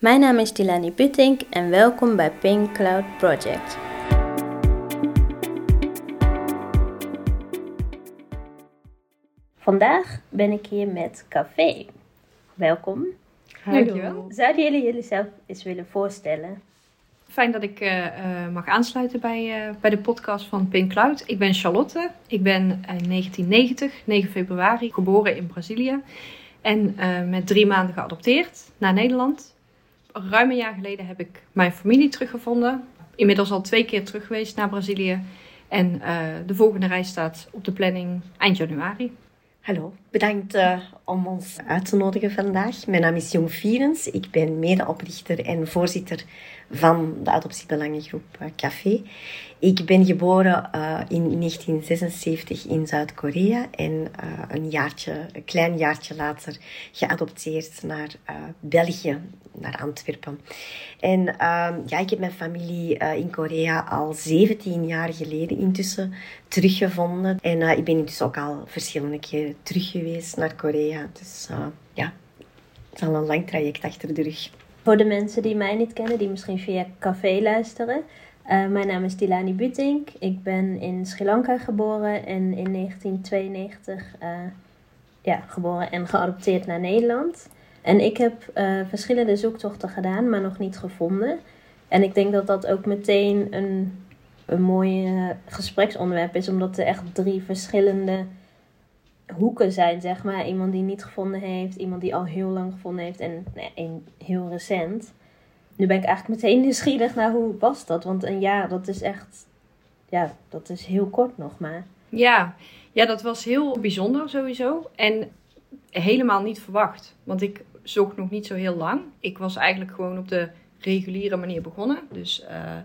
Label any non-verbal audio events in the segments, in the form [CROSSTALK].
Mijn naam is Tilani Puttink en welkom bij Pink Cloud Project. Vandaag ben ik hier met Café. Welkom. Dankjewel. Zouden jullie jullie zelf eens willen voorstellen? Fijn dat ik uh, uh, mag aansluiten bij, uh, bij de podcast van Pink Cloud. Ik ben Charlotte. Ik ben in 1990, 9 februari, geboren in Brazilië. En met drie maanden geadopteerd naar Nederland. Ruim een jaar geleden heb ik mijn familie teruggevonden. Inmiddels al twee keer terug geweest naar Brazilië. En de volgende reis staat op de planning eind januari. Hallo, bedankt uh, om ons uit te nodigen vandaag. Mijn naam is Jong Vierens. Ik ben medeoprichter en voorzitter van de adoptiebelangengroep uh, Café. Ik ben geboren uh, in 1976 in Zuid-Korea en een, jaartje, een klein jaartje later geadopteerd naar België, naar Antwerpen. En ja, ik heb mijn familie in Korea al 17 jaar geleden intussen teruggevonden. En ik ben intussen ook al verschillende keren terug geweest naar Korea. Dus ja, het is al een lang traject achter de rug. Voor de mensen die mij niet kennen, die misschien via café luisteren. Uh, mijn naam is Tilani Butink. Ik ben in Sri Lanka geboren en in 1992 uh, ja, geboren en geadopteerd naar Nederland. En ik heb uh, verschillende zoektochten gedaan, maar nog niet gevonden. En ik denk dat dat ook meteen een, een mooi gespreksonderwerp is, omdat er echt drie verschillende hoeken zijn, zeg maar. Iemand die niet gevonden heeft, iemand die al heel lang gevonden heeft en nou een heel recent. Nu ben ik eigenlijk meteen [LAUGHS] nieuwsgierig naar hoe was dat? Want een jaar, dat is echt, ja, dat is heel kort nog maar. Ja, ja dat was heel bijzonder sowieso. En helemaal niet verwacht. Want ik zocht nog niet zo heel lang. Ik was eigenlijk gewoon op de reguliere manier begonnen. Dus uh,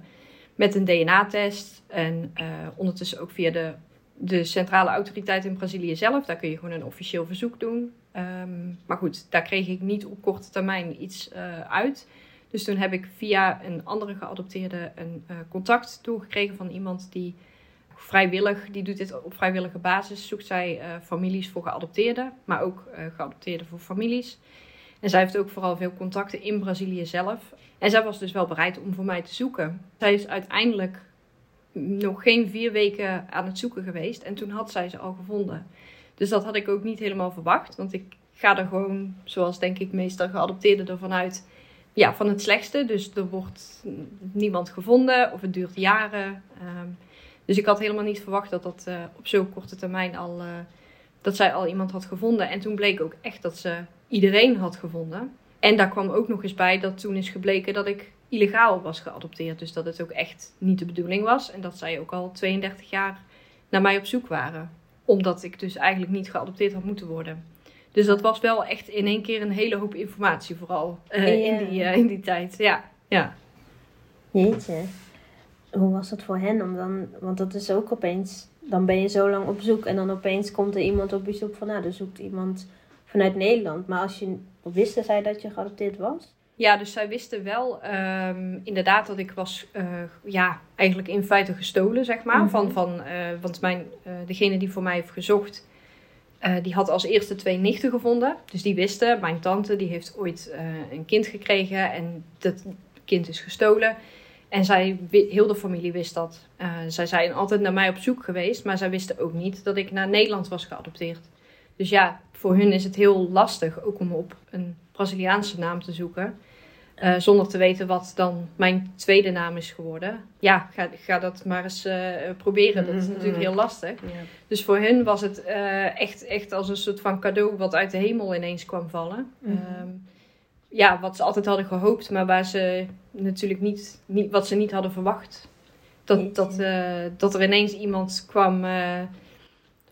met een DNA-test en uh, ondertussen ook via de de centrale autoriteit in Brazilië zelf. Daar kun je gewoon een officieel verzoek doen. Um, maar goed, daar kreeg ik niet op korte termijn iets uh, uit. Dus toen heb ik via een andere geadopteerde een uh, contact toegekregen van iemand die vrijwillig, die doet dit op vrijwillige basis, zoekt zij uh, families voor geadopteerden, maar ook geadopteerden voor families. En zij heeft ook vooral veel contacten in Brazilië zelf. En zij was dus wel bereid om voor mij te zoeken. Zij is uiteindelijk nog geen vier weken aan het zoeken geweest. En toen had zij ze al gevonden. Dus dat had ik ook niet helemaal verwacht. Want ik ga er gewoon, zoals denk ik meestal geadopteerden, ervan uit. Ja, van het slechtste. Dus er wordt niemand gevonden of het duurt jaren. Um, dus ik had helemaal niet verwacht dat dat uh, op zo'n korte termijn al. Uh, dat zij al iemand had gevonden. En toen bleek ook echt dat ze iedereen had gevonden. En daar kwam ook nog eens bij dat toen is gebleken dat ik illegaal was geadopteerd. Dus dat het ook echt niet de bedoeling was. En dat zij ook al 32 jaar naar mij op zoek waren. Omdat ik dus eigenlijk niet geadopteerd had moeten worden. Dus dat was wel echt in één keer een hele hoop informatie, vooral uh, in, die, uh, in die tijd. Ja, ja. Jeetje. Hoe was het voor hen om dan, want dat is ook opeens, dan ben je zo lang op zoek en dan opeens komt er iemand op bezoek van, nou, er zoekt iemand vanuit Nederland. Maar als je, wisten zij dat je geadopteerd was? Ja, dus zij wisten wel um, inderdaad dat ik was, uh, ja, eigenlijk in feite gestolen, zeg maar. Mm -hmm. van, van, uh, want mijn, uh, degene die voor mij heeft gezocht, die had als eerste twee nichten gevonden. Dus die wisten, mijn tante die heeft ooit een kind gekregen en dat kind is gestolen. En zij, heel de familie wist dat. zij zijn altijd naar mij op zoek geweest, maar zij wisten ook niet dat ik naar Nederland was geadopteerd. Dus ja, voor hun is het heel lastig ook om op een Braziliaanse naam te zoeken. Uh, zonder te weten wat dan mijn tweede naam is geworden. Ja, ga, ga dat maar eens uh, proberen. Dat is natuurlijk heel lastig. Ja. Dus voor hun was het uh, echt, echt als een soort van cadeau wat uit de hemel ineens kwam vallen. Mm -hmm. um, ja, wat ze altijd hadden gehoopt, maar waar ze natuurlijk niet, niet wat ze niet hadden verwacht. Dat, dat, dat er ineens iemand kwam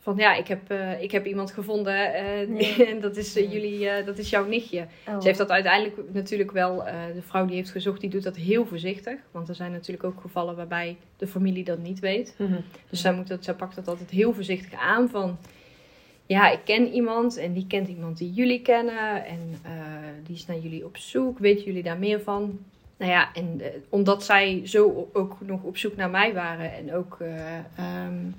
van ja, ik heb, uh, ik heb iemand gevonden uh, ja. [LAUGHS] en dat is, uh, jullie, dat is jouw nichtje. Oh. Ze heeft dat uiteindelijk natuurlijk wel, de vrouw die heeft gezocht, die doet dat heel voorzichtig. Want er zijn natuurlijk ook gevallen waarbij de familie dat niet weet. Mm -hmm. Dus zij, moet dat, zij pakt dat altijd heel voorzichtig aan van, ja, ik ken iemand en die kent iemand die jullie kennen. En die is naar jullie op zoek, weten jullie daar meer van? Nou ja, en omdat zij zo ook nog op zoek naar mij waren en ook... Um,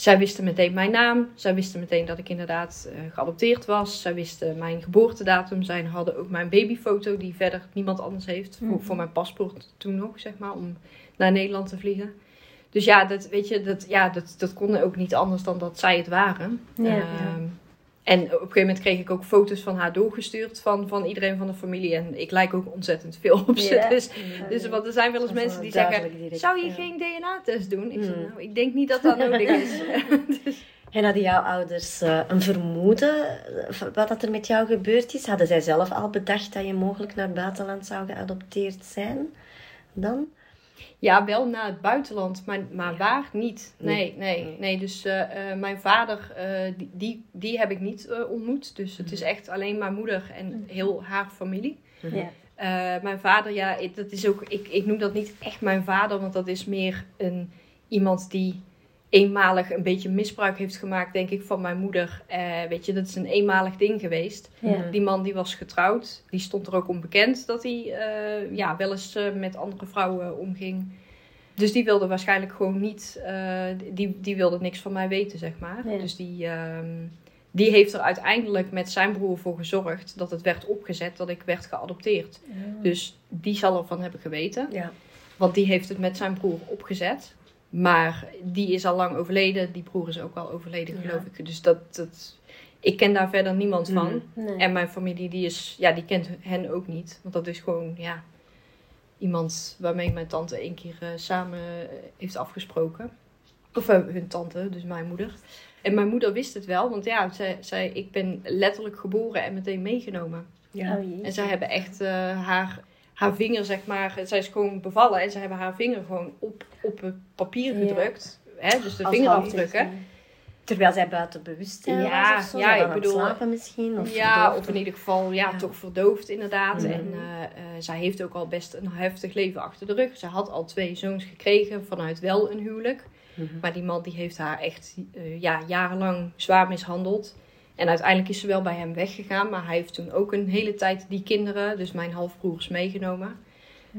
zij wisten meteen mijn naam. Zij wisten meteen dat ik inderdaad uh, geadopteerd was. Zij wisten mijn geboortedatum. Zij hadden ook mijn babyfoto, die verder niemand anders heeft. voor, Mhm. voor mijn paspoort toen nog, zeg maar, om naar Nederland te vliegen. Dus ja, dat, weet je, dat, ja, dat, dat kon ook niet anders dan dat zij het waren. Ja. Ehm, En op een gegeven moment kreeg ik ook foto's van haar doorgestuurd van, van iedereen van de familie. En ik lijk ook ontzettend veel op ze. Ja. Dus, dus want er zijn wel eens mensen die zeggen, direct, zou je ja. geen DNA-test doen? Ik zeg, Hmm. nou, ik denk niet dat dat nodig [LAUGHS] is. [LAUGHS] En hadden jouw ouders eh, een vermoeden eh, wat dat er met jou gebeurd is? Hadden zij zelf al bedacht dat je mogelijk naar het buitenland zou geadopteerd zijn? Dan? Ja, wel naar het buitenland, maar, maar Ja. waar niet. Nee, Nee. nee, Nee. nee. Dus eh, eh, mijn vader, eh, die, die, die heb ik niet ontmoet. Dus het is echt alleen mijn moeder en heel haar familie. Ja. Eh, mijn vader, ja, ik- dat is ook, ik, ik noem dat niet echt mijn vader, want dat is meer een, iemand die eenmalig een beetje misbruik heeft gemaakt, denk ik, van mijn moeder. Eh, weet je, dat is een eenmalig ding geweest. Ja. Die man die was getrouwd, die stond er ook onbekend dat hij eh, ja, wel eens eh, met andere vrouwen omging. Dus die wilde waarschijnlijk gewoon niet, eh, die, die wilde niks van mij weten, zeg maar. Ja. Dus die, ehm, die heeft er uiteindelijk met zijn broer voor gezorgd dat het werd opgezet, dat ik werd geadopteerd. Dus die zal ervan hebben geweten. Ja. Want die heeft het met zijn broer opgezet. Maar die is al lang overleden. Die broer is ook al overleden, Ja. geloof ik. Dus dat, dat, ik ken daar verder niemand van. Mhm. Nee. En mijn familie, die, is, ja, die kent hen ook niet. Want dat is gewoon ja, iemand waarmee mijn tante één keer eh, samen eh, heeft afgesproken. Of eh, hun tante, dus mijn moeder. En mijn moeder wist het wel, want ja, zij, zij, ik ben letterlijk geboren en meteen meegenomen. Ja. Oh. En zij hebben echt eh, haar, haar vinger, zeg maar, zij is gewoon bevallen en ze hebben haar vinger gewoon op, op het papier Ja. gedrukt. Hè? Dus de Als vingerafdrukken. Terwijl zij buiten bewustzijn Ja, was of zo? ja, ik bedoel, slapen misschien? Of ja, verdoofd, of in ieder geval ja, Ja. toch verdoofd inderdaad. En eh, zij heeft ook al best een heftig leven achter de rug. Ze had al twee zoons gekregen vanuit wel een huwelijk. Mhm. Maar die man die heeft haar echt eh, ja, jarenlang zwaar mishandeld. En uiteindelijk is ze wel bij hem weggegaan. Maar hij heeft toen ook een hele tijd die kinderen, dus mijn halfbroers, meegenomen.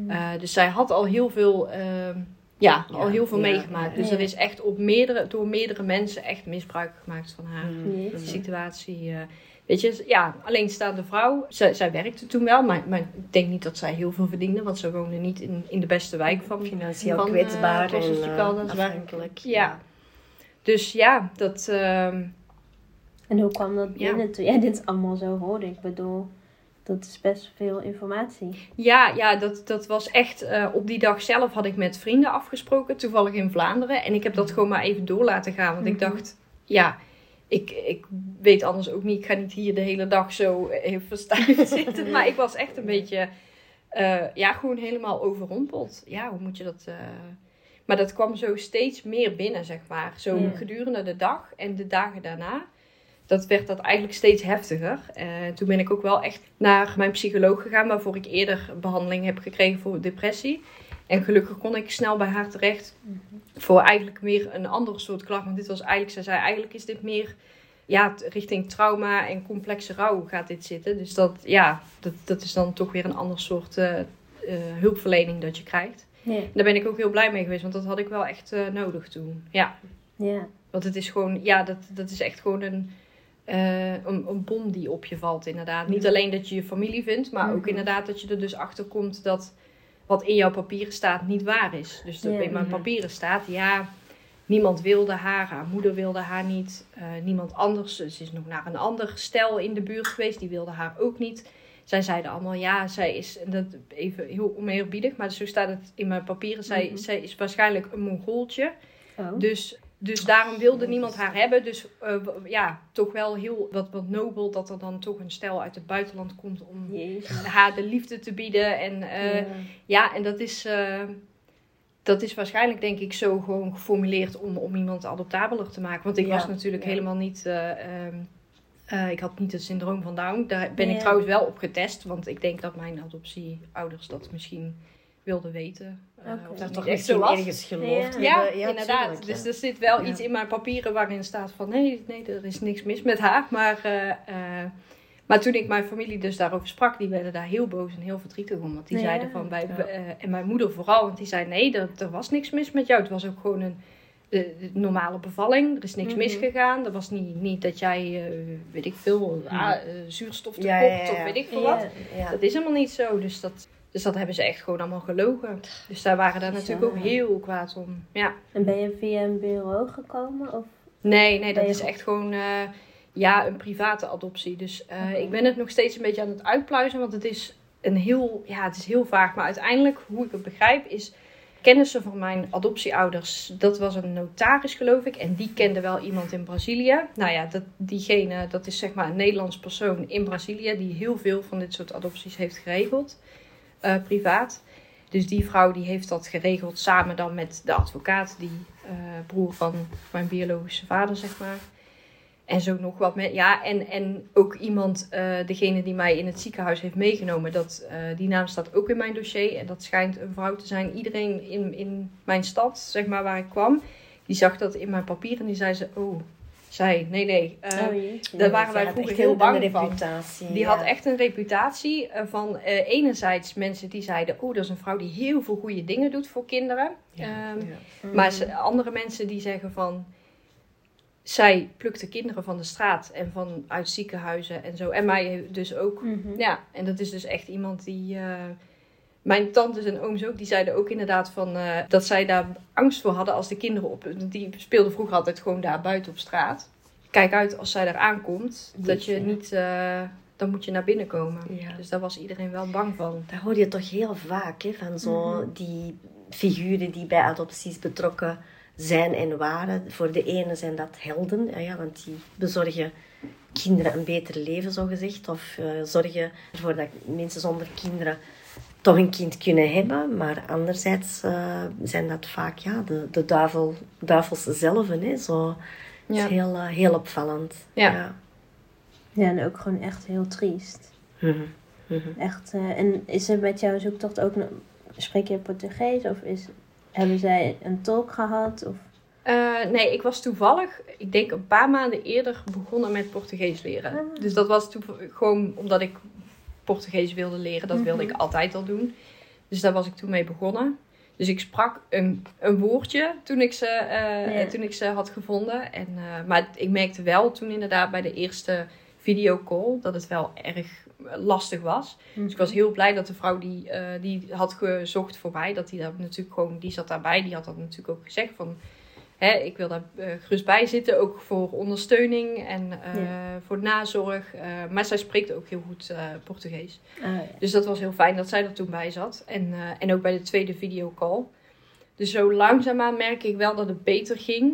Eh, dus zij had al heel veel, ehm, ja, Ja, al heel veel ja, meegemaakt. ja. Dus er is echt op meerdere, door meerdere mensen echt misbruik gemaakt van haar. Jeetje. Mhm. situatie. eh. weet je, ja, alleenstaande vrouw. Zij, zij werkte toen wel, maar, maar ik denk niet dat zij heel veel verdiende. Want ze woonde niet in, in de beste wijk van. Financieel van, eh, kwetsbaar en Rica, dat is waar. afhankelijk. Ja. Dus ja, dat... En hoe kwam dat Ja. binnen toen jij dit allemaal zo hoorde? Ik bedoel, dat is best veel informatie. Ja, ja dat, dat was echt. eh, op die dag zelf had ik met vrienden afgesproken, toevallig in Vlaanderen. En ik heb dat gewoon maar even door laten gaan. Want ik Mhm. dacht, ja, ik, ik weet anders ook niet. Ik ga niet hier de hele dag zo [LAUGHS] even verstijfd [LAUGHS] zitten. Maar ik was echt een beetje. eh, ja, gewoon helemaal overrompeld. Ja, hoe moet je dat. eh, Maar dat kwam zo steeds meer binnen, zeg maar. Zo Ja. gedurende de dag en de dagen daarna. Dat werd dat eigenlijk steeds heftiger. En toen ben ik ook wel echt naar mijn psycholoog gegaan, waarvoor ik eerder behandeling heb gekregen voor depressie. En gelukkig kon ik snel bij haar terecht voor eigenlijk weer een ander soort klacht. Want dit was eigenlijk, zij zei, eigenlijk is dit meer ja, richting trauma en complexe rouw gaat dit zitten. Dus dat, ja, dat, dat is dan toch weer een ander soort eh, eh, hulpverlening dat je krijgt. Ja. Daar ben ik ook heel blij mee geweest, want dat had ik wel echt nodig toen. Ja. Ja. Want het is gewoon, ja, dat, dat is echt gewoon een, eh, een, een bom die op je valt, inderdaad. Niet alleen dat je je familie vindt, maar ook Mhm. inderdaad dat je er dus achter komt dat wat in jouw papieren staat niet waar is. Dus dat Ja. in mijn papieren staat, ja, niemand wilde haar, haar moeder wilde haar niet, eh, niemand anders. Ze is nog naar een ander stel in de buurt geweest, die wilde haar ook niet. Zij zeiden allemaal, ja, zij is, en dat even heel oneerbiedig, maar zo staat het in mijn papieren, zij, Mhm. zij is waarschijnlijk een Mongooltje. Oh. Dus, dus daarom wilde niemand haar hebben. Dus eh, ja, toch wel heel wat, wat nobel dat er dan toch een stel uit het buitenland komt om Jezus. haar de liefde te bieden. En eh, ja. Ja. en dat is, eh, dat is waarschijnlijk denk ik zo gewoon geformuleerd om, om iemand adoptabeler te maken. Want ik Ja, was natuurlijk ja. helemaal niet... eh, ehm, eh, ik had niet het syndroom van Down. Daar ben ik trouwens wel op getest. Want ik denk dat mijn adoptieouders dat misschien wilden weten. Eh, of Dat toch niet echt zo ergens geloofd Ja. hebben. Ja, inderdaad. tuurlijk, ja. dus er zit wel Ja. iets in mijn papieren waarin staat van nee, nee, er is niks mis met haar. Maar, eh, eh, maar toen ik mijn familie dus daarover sprak, die werden daar heel boos en heel verdrietig om. Want die Ja. zeiden van, wij, en mijn moeder vooral, want die zei nee, er, er was niks mis met jou. Het was ook gewoon een, normale bevalling. Er is niks Mhm. misgegaan. Er was niet, niet dat jij, weet ik veel, zuurstof tekort Ja, ja, ja. of weet ik veel wat. Ja. Ja. Dat is helemaal niet zo. Dus dat, dus dat hebben ze echt gewoon allemaal gelogen. Dus daar waren daar natuurlijk ook heel kwaad om. Ja. En ben je via een bureau gekomen? Of? Nee, nee, dat is echt gewoon eh, ja, een private adoptie. Dus eh, ik ben het nog steeds een beetje aan het uitpluizen, want het is een heel, ja, het is heel vaag. Maar uiteindelijk, hoe ik het begrijp, is kennissen van mijn adoptieouders. Dat was een notaris, geloof ik, en die kende wel iemand in Brazilië. Nou ja, dat, diegene, dat is zeg maar een Nederlands persoon in Brazilië die heel veel van dit soort adopties heeft geregeld, eh, privaat. Dus die vrouw die heeft dat geregeld samen dan met de advocaat, die eh, broer van mijn biologische vader, zeg maar. En zo nog wat met. Ja, en, en ook iemand, eh, degene die mij in het ziekenhuis heeft meegenomen, dat, die naam staat ook in mijn dossier. En dat schijnt een vrouw te zijn. Iedereen in, in mijn stad, zeg maar, waar ik kwam, die zag dat in mijn papier en die zei ze: Oh, zij, nee, nee. oh jeetje. daar waren wij vroeger heel bang een van. reputatie, Die ja. had echt een reputatie eh, van eh, enerzijds mensen die zeiden: Oh, dat is een vrouw die heel veel goede dingen doet voor kinderen. Ja, Ehm, ja. Mhm. Maar andere mensen die zeggen van. Zij plukte kinderen van de straat en van uit ziekenhuizen en zo. En mij dus ook. Mhm. Ja, en dat is dus echt iemand die. eh, mijn tantes en ooms ook, die zeiden ook inderdaad van, eh, dat zij daar angst voor hadden als de kinderen op. Die speelden vroeger altijd gewoon daar buiten op straat. Kijk uit als zij daar aankomt, dat je niet. eh, dan moet je naar binnen komen. Ja. Dus daar was iedereen wel bang van. Daar hoor je toch heel vaak hè, van zo Mhm. die figuren die bij adopties betrokken zijn en waren. Voor de ene zijn dat helden, ja, ja, want die bezorgen kinderen een beter leven, zogezegd. Of eh, zorgen ervoor dat mensen zonder kinderen toch een kind kunnen hebben. Maar anderzijds eh, zijn dat vaak ja, de, de duivel, duivels zelf. Hè, zo. Ja. is heel, eh, heel opvallend. Ja. ja. Ja, en ook gewoon echt heel triest. Mhm. Mhm. Echt, eh, en is er met jouw zoektocht ook nog... Spreek je Portugees? Of is, hebben zij een tolk gehad? Of... Eh, nee, ik was toevallig, ik denk een paar maanden eerder begonnen met Portugees leren. Ah. Dus dat was gewoon omdat ik Portugees wilde leren. Dat wilde Mhm. ik altijd al doen. Dus daar was ik toen mee begonnen. Dus ik sprak een, een woordje toen ik, ze, eh, Ja. toen ik ze had gevonden. En, eh, maar ik merkte wel toen inderdaad bij de eerste videocall dat het wel erg lastig was. Dus ik was heel blij dat de vrouw die, eh, die had gezocht voor mij, dat die daar natuurlijk gewoon, die zat daarbij, die had dat natuurlijk ook gezegd van, hè, ik wil daar eh, gerust bij zitten, ook voor ondersteuning en eh, voor nazorg. Eh, maar zij spreekt ook heel goed Portugees. Ah, ja. Dus dat was heel fijn dat zij er toen bij zat. En, en ook bij de tweede videocall. Dus zo langzaamaan merk ik wel dat het beter ging.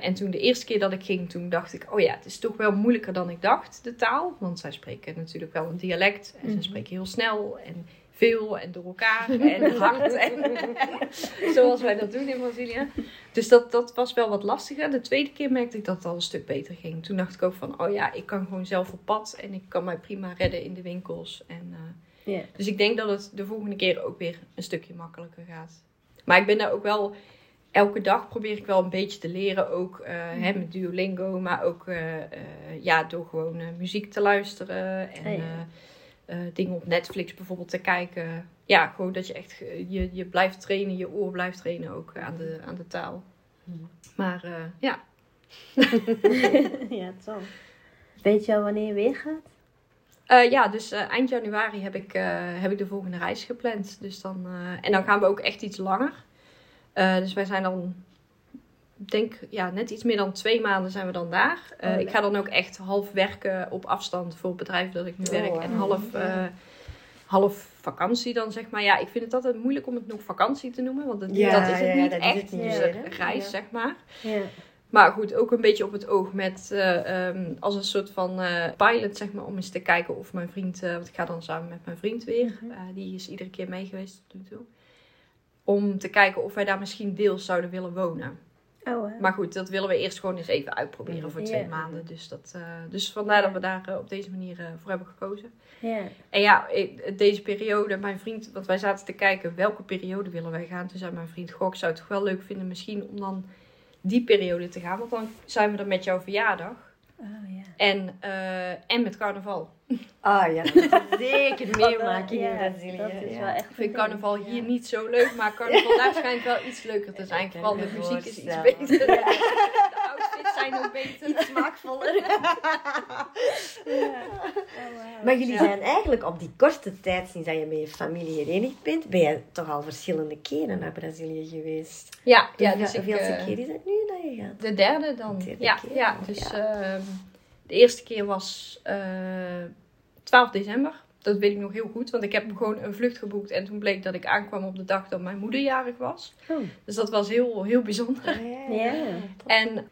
En toen de eerste keer dat ik ging, toen dacht ik, oh ja, het is toch wel moeilijker dan ik dacht, de taal. Want zij spreken natuurlijk wel een dialect. En Mhm. ze spreken heel snel en veel en door elkaar [LAUGHS] en hard. En [LAUGHS] zoals wij dat doen in Brazilië. Dus dat, dat was wel wat lastiger. De tweede keer merkte ik dat het al een stuk beter ging. Toen dacht ik ook van, oh ja, ik kan gewoon zelf op pad. En ik kan mij prima redden in de winkels. En, eh, dus ik denk dat het de volgende keer ook weer een stukje makkelijker gaat. Maar ik ben daar ook wel... Elke dag probeer ik wel een beetje te leren. Ook eh, hè, met Duolingo. Maar ook eh, ja, door gewoon muziek te luisteren. En ja. Eh, eh, dingen op Netflix bijvoorbeeld te kijken. Ja, gewoon dat je echt... ge- Je, je blijft trainen. Je oor blijft trainen ook aan de, aan de taal. Mhm. Maar eh, ja. [LAUGHS] ja, tof. Weet je al wanneer je weer gaat? Eh, ja, dus eh, eind januari heb ik, eh, heb ik de volgende reis gepland. Dus dan, eh, en dan gaan we ook echt iets langer. Eh, dus wij zijn dan, denk ja, net iets meer dan twee maanden zijn we dan daar. Eh, Oh, ik ga dan ook echt half werken op afstand voor het bedrijf dat ik nu Oh, werk. En wauw. half, eh, half vakantie dan, zeg maar. Ja, ik vind het altijd moeilijk om het nog vakantie te noemen. Want het, Ja, dat is het ja, niet echt. het niet meer, hè? reis, zeg maar. Ja. Maar goed, ook een beetje op het oog met eh, ehm, als een soort van pilot, zeg maar, om eens te kijken of mijn vriend, want ik ga dan samen met mijn vriend weer, Mhm. die is iedere keer mee geweest tot nu toe, om te kijken of wij daar misschien deels zouden willen wonen. Oh, wow. Maar goed, dat willen we eerst gewoon eens even uitproberen voor twee maanden. Dus, dat, eh, dus vandaar dat we daar eh, op deze manier eh, voor hebben gekozen. En ja, ik- deze periode, mijn vriend, want wij zaten te kijken welke periode willen wij gaan. Toen zei mijn vriend, goh, ik zou het toch wel leuk vinden misschien om dan die periode te gaan. Want dan zijn we er met jouw verjaardag. Oh ja. En, eh, en met carnaval. Ah ja, dat [LAUGHS] zeker meemaken in Ja, Brazilië. Dat is wel echt Ik vind carnaval hier niet zo leuk, maar carnaval [LAUGHS] daar schijnt wel iets leuker te zijn. Vooral de muziek is iets beter. [LAUGHS] De outfits zijn ook beter. Iets smaakvoller. Ja. Oh. Maar jullie Ja. zijn eigenlijk op die korte tijd sinds dat je met je familie herenigd bent, ben je toch al verschillende keren naar Brazilië geweest. Ja, ja Hoeveel- dus hoeveelste eh, keer is het nu dat je gaat? De derde dan. De derde ja, keer, ja, dus ja. ehm, de eerste keer was eh 12 december. Dat weet ik nog heel goed, want ik heb gewoon een vlucht geboekt. En toen bleek dat ik aankwam op de dag dat mijn moeder jarig was. Oh. Dus dat was heel, heel bijzonder. Ja. En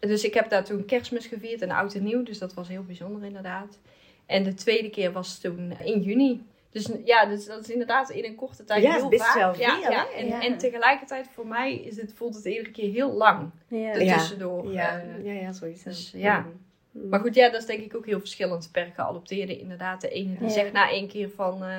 dus ik heb daar toen kerstmis gevierd en oud en nieuw. Dus dat was heel bijzonder inderdaad. En de tweede keer was toen in juni. Dus ja, dus dat is inderdaad in een korte tijd Ja, is heel best vaak. wel ja, veel, ja. En, Ja. en tegelijkertijd voor mij is het, voelt het iedere keer heel lang Ja. Ja. ertussendoor. Ja, Eh, ja, ja, zo is het. dus ja. Mhm. maar goed, ja, dat is denk ik ook heel verschillend per geadopteerde. Inderdaad, de ene die Ja. zegt na één keer van... eh,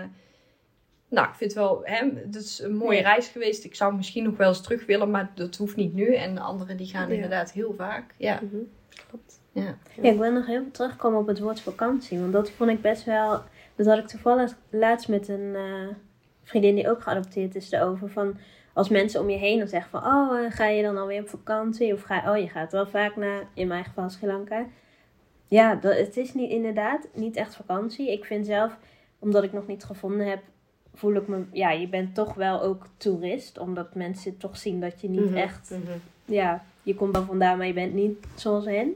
nou, ik vind het wel... Hè, het is een mooie reis geweest. Ik zou misschien nog wel eens terug willen, maar dat hoeft niet nu. En de anderen die gaan Ja. inderdaad heel vaak. Ja. Mhm. Klopt. ja. Ja, ik wil nog heel terugkomen op het woord vakantie. Want dat vond ik best wel. Dat had ik toevallig laatst met een eh, vriendin die ook geadopteerd is erover. Van als mensen om je heen dan zeggen van oh, eh, ga je dan alweer op vakantie? Of ga oh, je gaat wel vaak naar, in mijn geval Sri Lanka. Ja, dat, het is niet, inderdaad niet echt vakantie. Ik vind zelf, omdat ik nog niet gevonden heb, voel ik me, ja, je bent toch wel ook toerist. Omdat mensen toch zien dat je niet Mhm. echt Mhm. ja, je komt wel vandaan, maar je bent niet zoals hen.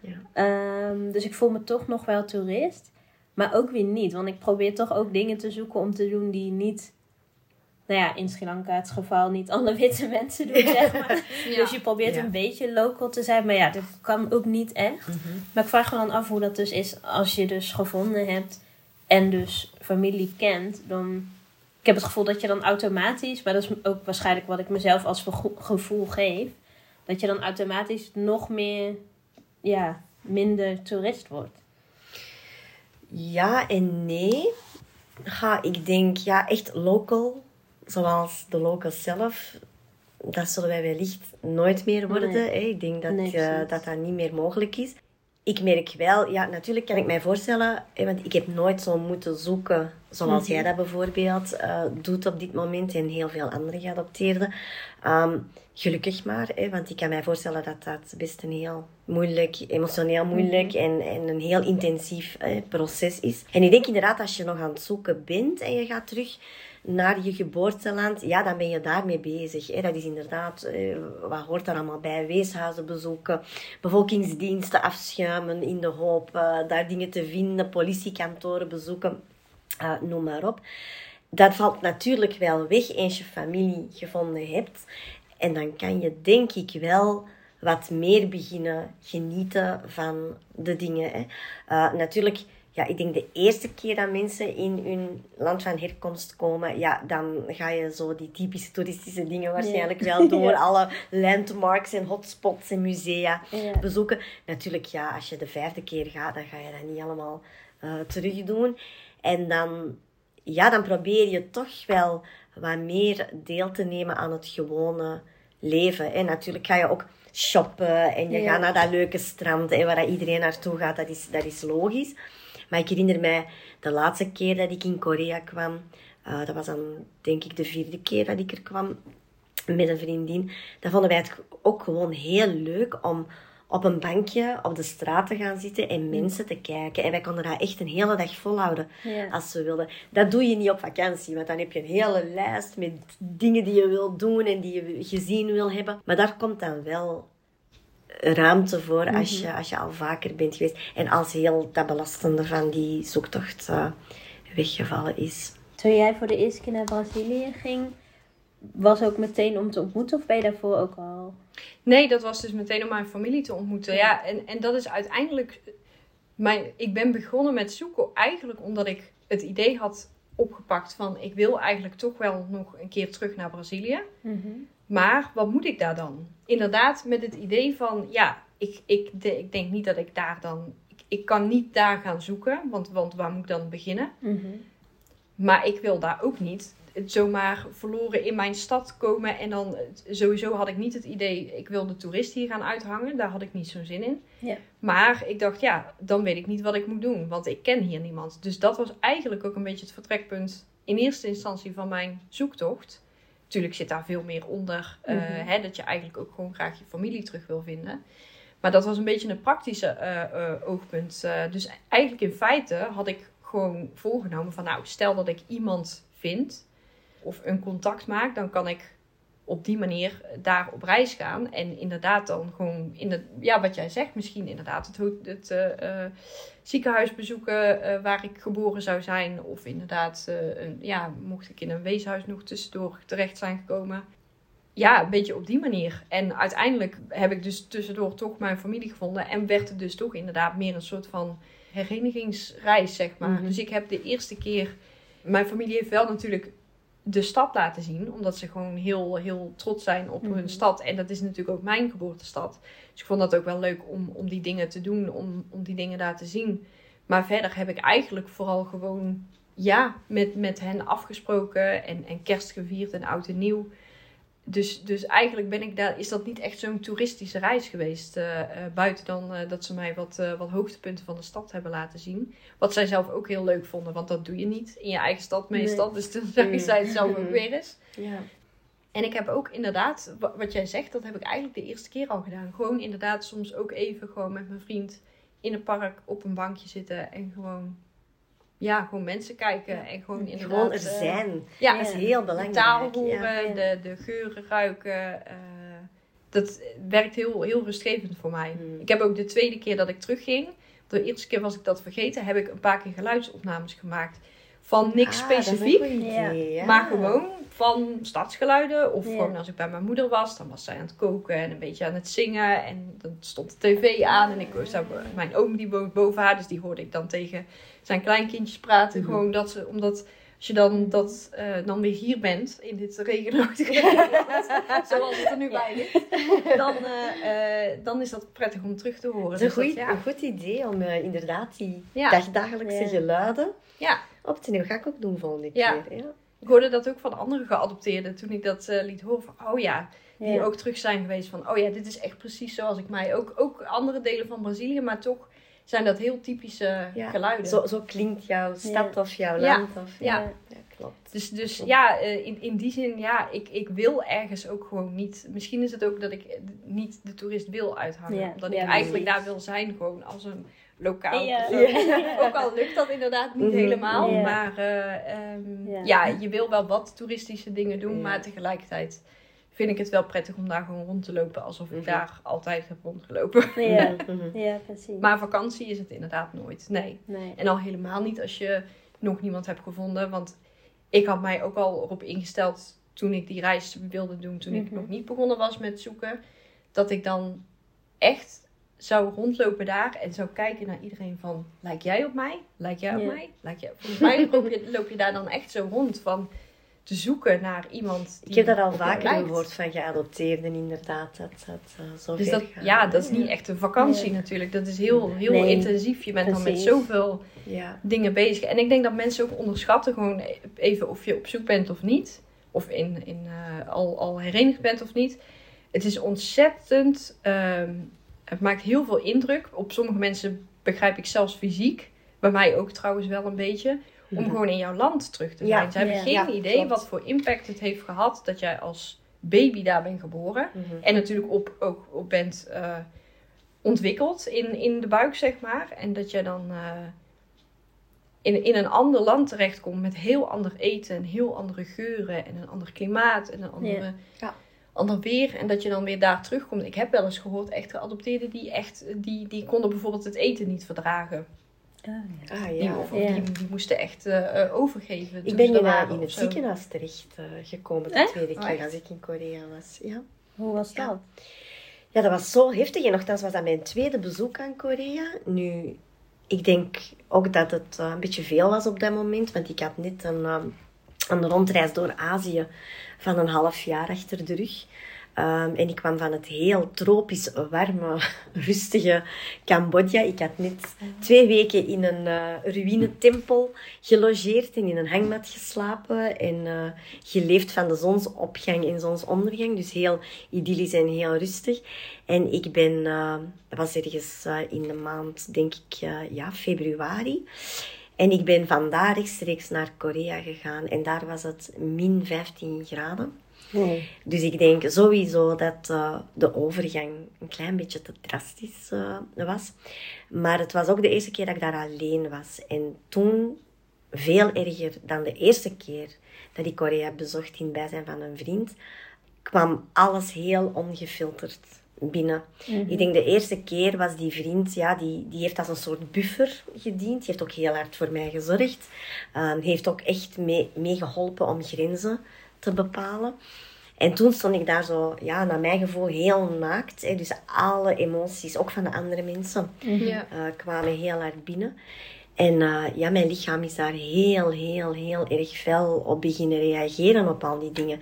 Ja. Ehm, dus ik voel me toch nog wel toerist. Maar ook weer niet. Want ik probeer toch ook dingen te zoeken om te doen die niet... Nou ja, in Sri Lanka het geval niet alle [LAUGHS] witte mensen doen, zeg maar. [LAUGHS] Dus je probeert Ja. een beetje local te zijn. Maar ja, dat kan ook niet echt. Mhm. Maar ik vraag me dan af hoe dat dus is als je dus gevonden hebt en dus familie kent. Dan, ik heb het gevoel dat je dan automatisch, maar dat is ook waarschijnlijk wat ik mezelf als gevoel geef, dat je dan automatisch nog meer, ja, minder toerist wordt. Ja en nee. Ga, ik denk, ja, echt local, zoals de locals zelf, dat zullen wij wellicht nooit meer worden. Nee. Hè? Ik denk dat, Nee, eh, dat dat niet meer mogelijk is. Ik merk wel, ja, natuurlijk kan ik mij voorstellen, hè, want ik heb nooit zo moeten zoeken zoals Mhm. jij dat bijvoorbeeld eh, doet op dit moment en heel veel andere geadopteerden. Ehm, gelukkig maar, hè, want ik kan mij voorstellen dat dat best een heel moeilijk, emotioneel moeilijk Mhm. en, en een heel intensief eh, proces is. En ik denk inderdaad, als je nog aan het zoeken bent en je gaat terug naar je geboorteland, ja, dan ben je daarmee bezig. Hè. Dat is inderdaad, eh, wat hoort er allemaal bij? Weeshuizen bezoeken, bevolkingsdiensten afschuimen in de hoop eh, daar dingen te vinden, politiekantoren bezoeken, eh, noem maar op. Dat valt natuurlijk wel weg eens je familie gevonden hebt. En dan kan je denk ik wel wat meer beginnen genieten van de dingen. Hè. Eh, natuurlijk, ja, ik denk de eerste keer dat mensen in hun land van herkomst komen, ja, dan ga je zo die typische toeristische dingen waarschijnlijk [LAUGHS] wel door. Alle landmarks en hotspots en musea bezoeken. Natuurlijk, ja, als je de vijfde keer gaat, dan ga je dat niet allemaal eh terug doen. En dan, ja, dan probeer je toch wel wat meer deel te nemen aan het gewone leven. En natuurlijk ga je ook shoppen en je Ja. gaat naar dat leuke strand en waar iedereen naartoe gaat, dat is, dat is logisch. Maar ik herinner mij de laatste keer dat ik in Korea kwam, eh, dat was dan denk ik de vierde keer dat ik er kwam met een vriendin. Dan vonden wij het ook gewoon heel leuk om op een bankje op de straat te gaan zitten en mensen te kijken. En wij konden dat echt een hele dag volhouden Ja. als we wilden. Dat doe je niet op vakantie, want dan heb je een hele lijst met dingen die je wilt doen en die je gezien wil hebben. Maar daar komt dan wel ruimte voor als, je, als je al vaker bent geweest. En als heel dat belastende van die zoektocht eh, weggevallen is. Toen jij voor de eerste keer naar Brazilië ging, was ook meteen om te ontmoeten of ben je daarvoor ook al? Nee, dat was dus meteen om mijn familie te ontmoeten. Ja, en, en dat is uiteindelijk... Mijn, ik ben begonnen met zoeken eigenlijk omdat ik het idee had opgepakt van... ik wil eigenlijk toch wel nog een keer terug naar Brazilië. Maar wat moet ik daar dan? Inderdaad, met het idee van... Ja, ik, ik, de- ik denk niet dat ik daar dan... Ik, ik kan niet daar gaan zoeken, want, want waar moet ik dan beginnen? Mhm. Maar ik wil daar ook niet zomaar verloren in mijn stad komen. En dan sowieso had ik niet het idee, ik wil de toerist hier gaan uithangen. Daar had ik niet zo'n zin in. Ja. Maar ik dacht, ja, dan weet ik niet wat ik moet doen. Want ik ken hier niemand. Dus dat was eigenlijk ook een beetje het vertrekpunt in eerste instantie van mijn zoektocht. Natuurlijk zit daar veel meer onder. eh, Mhm. hè, dat je eigenlijk ook gewoon graag je familie terug wil vinden. Maar dat was een beetje een praktische eh, eh, oogpunt. Dus eigenlijk in feite had ik gewoon voorgenomen van... nou, stel dat ik iemand vind of een contact maak... dan kan ik op die manier daar op reis gaan. En inderdaad dan gewoon... In de, ja, wat jij zegt, misschien inderdaad het, het eh, eh, ziekenhuis bezoeken... eh, waar ik geboren zou zijn. Of inderdaad, een, ja, mocht ik in een weeshuis nog tussendoor terecht zijn gekomen ja, een beetje op die manier. En uiteindelijk heb ik dus tussendoor toch mijn familie gevonden. En werd het dus toch inderdaad meer een soort van herenigingsreis, zeg maar. Mhm. Dus ik heb de eerste keer... Mijn familie heeft wel natuurlijk de stad laten zien. Omdat ze gewoon heel, heel trots zijn op Mhm. hun stad. En dat is natuurlijk ook mijn geboortestad. Dus ik vond dat ook wel leuk om, om die dingen te doen. Om, om die dingen daar te zien. Maar verder heb ik eigenlijk vooral gewoon... Ja, met, met hen afgesproken. En, en kerst gevierd en oud en nieuw. Dus, dus eigenlijk ben ik daar, is dat niet echt zo'n toeristische reis geweest. eh, eh, buiten dan eh, dat ze mij wat, wat hoogtepunten van de stad hebben laten zien. Wat zij zelf ook heel leuk vonden, want dat doe je niet in je eigen stad meestal. Dus toen zag Mm. zij het zelf ook Mhm. weer eens. Ja. En ik heb ook inderdaad, wa- wat jij zegt, dat heb ik eigenlijk de eerste keer al gedaan. Gewoon inderdaad soms ook even gewoon met mijn vriend in een park op een bankje zitten en gewoon, ja, gewoon mensen kijken. En gewoon inderdaad... Gewoon er eh, zijn. ja, Dat is heel de belangrijk. taal horen, Ja. De, de geuren ruiken. eh, dat werkt heel, heel rustgevend voor mij. Hmm. Ik heb ook de tweede keer dat ik terugging, de eerste keer was ik dat vergeten, heb ik een paar keer geluidsopnames gemaakt. Van niks Ah, specifiek, ja. maar gewoon van stadsgeluiden. Of Ja. gewoon als ik bij mijn moeder was, dan was zij aan het koken en een beetje aan het zingen. En dan stond de tv aan en ik zou, mijn oom die woont boven haar, dus die hoorde ik dan tegen zijn kleinkindjes praten. Mhm. Gewoon dat ze, omdat als je dan, dat, eh, dan weer hier bent, in dit regenachtige [LAUGHS] zoals het er nu bij ligt, dan, eh, eh, dan is dat prettig om terug te horen. Het is een Dus goed, dat- een goed idee om inderdaad die Ja. dagdagelijkse Ja. geluiden Ja. Op te nemen. Ga ik ook doen volgende Ja. keer. Ja. Ik hoorde dat ook van andere geadopteerden toen ik dat eh, liet horen. Van, oh ja, die Ja. ook terug zijn geweest van, oh ja, dit is echt precies zoals ik mij. Ook, ook andere delen van Brazilië, maar toch zijn dat heel typische Ja, geluiden. Zo, zo klinkt jouw stad of jouw Ja. land. Of, Ja. ja, klopt. Dus, dus ja, eh, in, in die zin, ja, ik, ik wil ergens ook gewoon niet. Misschien is het ook dat ik niet de toerist wil uithangen. Omdat ja, ik eigenlijk daar wil zijn, gewoon als een lokaal. Ja. [LAUGHS] Ook al lukt dat inderdaad niet Mhm. helemaal. Ja. Maar eh, ehm, Ja. ja. je wil wel wat toeristische dingen doen, maar tegelijkertijd vind ik het wel prettig om daar gewoon rond te lopen alsof ik Mhm. daar altijd heb rondgelopen. Ja, [LAUGHS] Mhm. ja, precies. Maar vakantie is het inderdaad nooit. Nee. nee. En al helemaal niet als je nog niemand hebt gevonden. Want ik had mij ook al erop ingesteld toen ik die reis wilde doen, toen ik nog niet begonnen was met zoeken, dat ik dan echt zou rondlopen daar en zou kijken naar iedereen van, lijk jij op mij? Lijk jij op mij? Lijk jij... Volgens mij [LAUGHS] loop je, loop je daar dan echt zo rond van te zoeken naar iemand die Ik heb daar al vaker gehoord van geadopteerden, inderdaad. Dat, dat, eh, zo Dus dat, ja, dat is niet echt een vakantie natuurlijk. Dat is heel, heel Nee, intensief. Je bent dan met zoveel Ja. dingen bezig. En ik denk dat mensen ook onderschatten gewoon even of je op zoek bent of niet. Of in, in, eh, al, al herenigd bent of niet. Het is ontzettend... ehm, het maakt heel veel indruk. Op sommige mensen begrijp ik zelfs fysiek. Bij mij ook trouwens wel een beetje. Om gewoon in jouw land terug te Ja, zijn. Ze hebben geen Ja, idee klopt. wat voor impact het heeft gehad dat jij als baby daar bent geboren. Mhm. En natuurlijk op, ook op bent eh, ontwikkeld in, in de buik, zeg maar. En dat je dan eh, in, in een ander land terechtkomt met heel ander eten, en heel andere geuren en een ander klimaat en een andere, Ja. Ander weer. En dat je dan weer daar terugkomt. Ik heb wel eens gehoord, echt geadopteerden die echt, die, die konden bijvoorbeeld het eten niet verdragen. Ah, ja. Ah Die, ja. of, of Ja. die, die moesten echt eh, eh, overgeven. Ik toen ben ze in, het ziekenhuis terecht eh, gekomen de tweede Oh, keer echt? als ik in Korea was. Ja. Hoe was Ja. dat? ja, dat was zo heftig. En nogthans was dat mijn tweede bezoek aan Korea. Nu, ik denk ook dat het eh, een beetje veel was op dat moment. Want ik had net een, eh, een rondreis door Azië van een half jaar achter de rug. Ehm, en ik kwam van het heel tropisch, warme, [LAUGHS] rustige Cambodja. Ik had net twee weken in een uh, ruïnetempel gelogeerd en in een hangmat geslapen. En uh, geleefd van de zonsopgang en zonsondergang. Dus heel idyllisch en heel rustig. En ik ben, dat was ergens in de maand, denk ik, ja, februari. En ik ben vandaar rechtstreeks naar Korea gegaan. En daar was het min 15 graden. Dus ik denk sowieso dat uh, de overgang een klein beetje te drastisch uh, was. Maar het was ook de eerste keer dat ik daar alleen was. En toen, veel erger dan de eerste keer dat ik Korea bezocht in bijzijn van een vriend, kwam alles heel ongefilterd binnen. Mhm. Ik denk de eerste keer was die vriend, ja, die, die heeft als een soort buffer gediend. Die heeft ook heel hard voor mij gezorgd. Uh, heeft ook echt mee, mee geholpen om grenzen te bepalen. En toen stond ik daar zo, ja, naar mijn gevoel, heel naakt. Hè. Dus alle emoties, ook van de andere mensen, mhm. eh, kwamen heel hard binnen. En uh, ja, mijn lichaam is daar heel, heel, heel erg fel op beginnen reageren op al die dingen.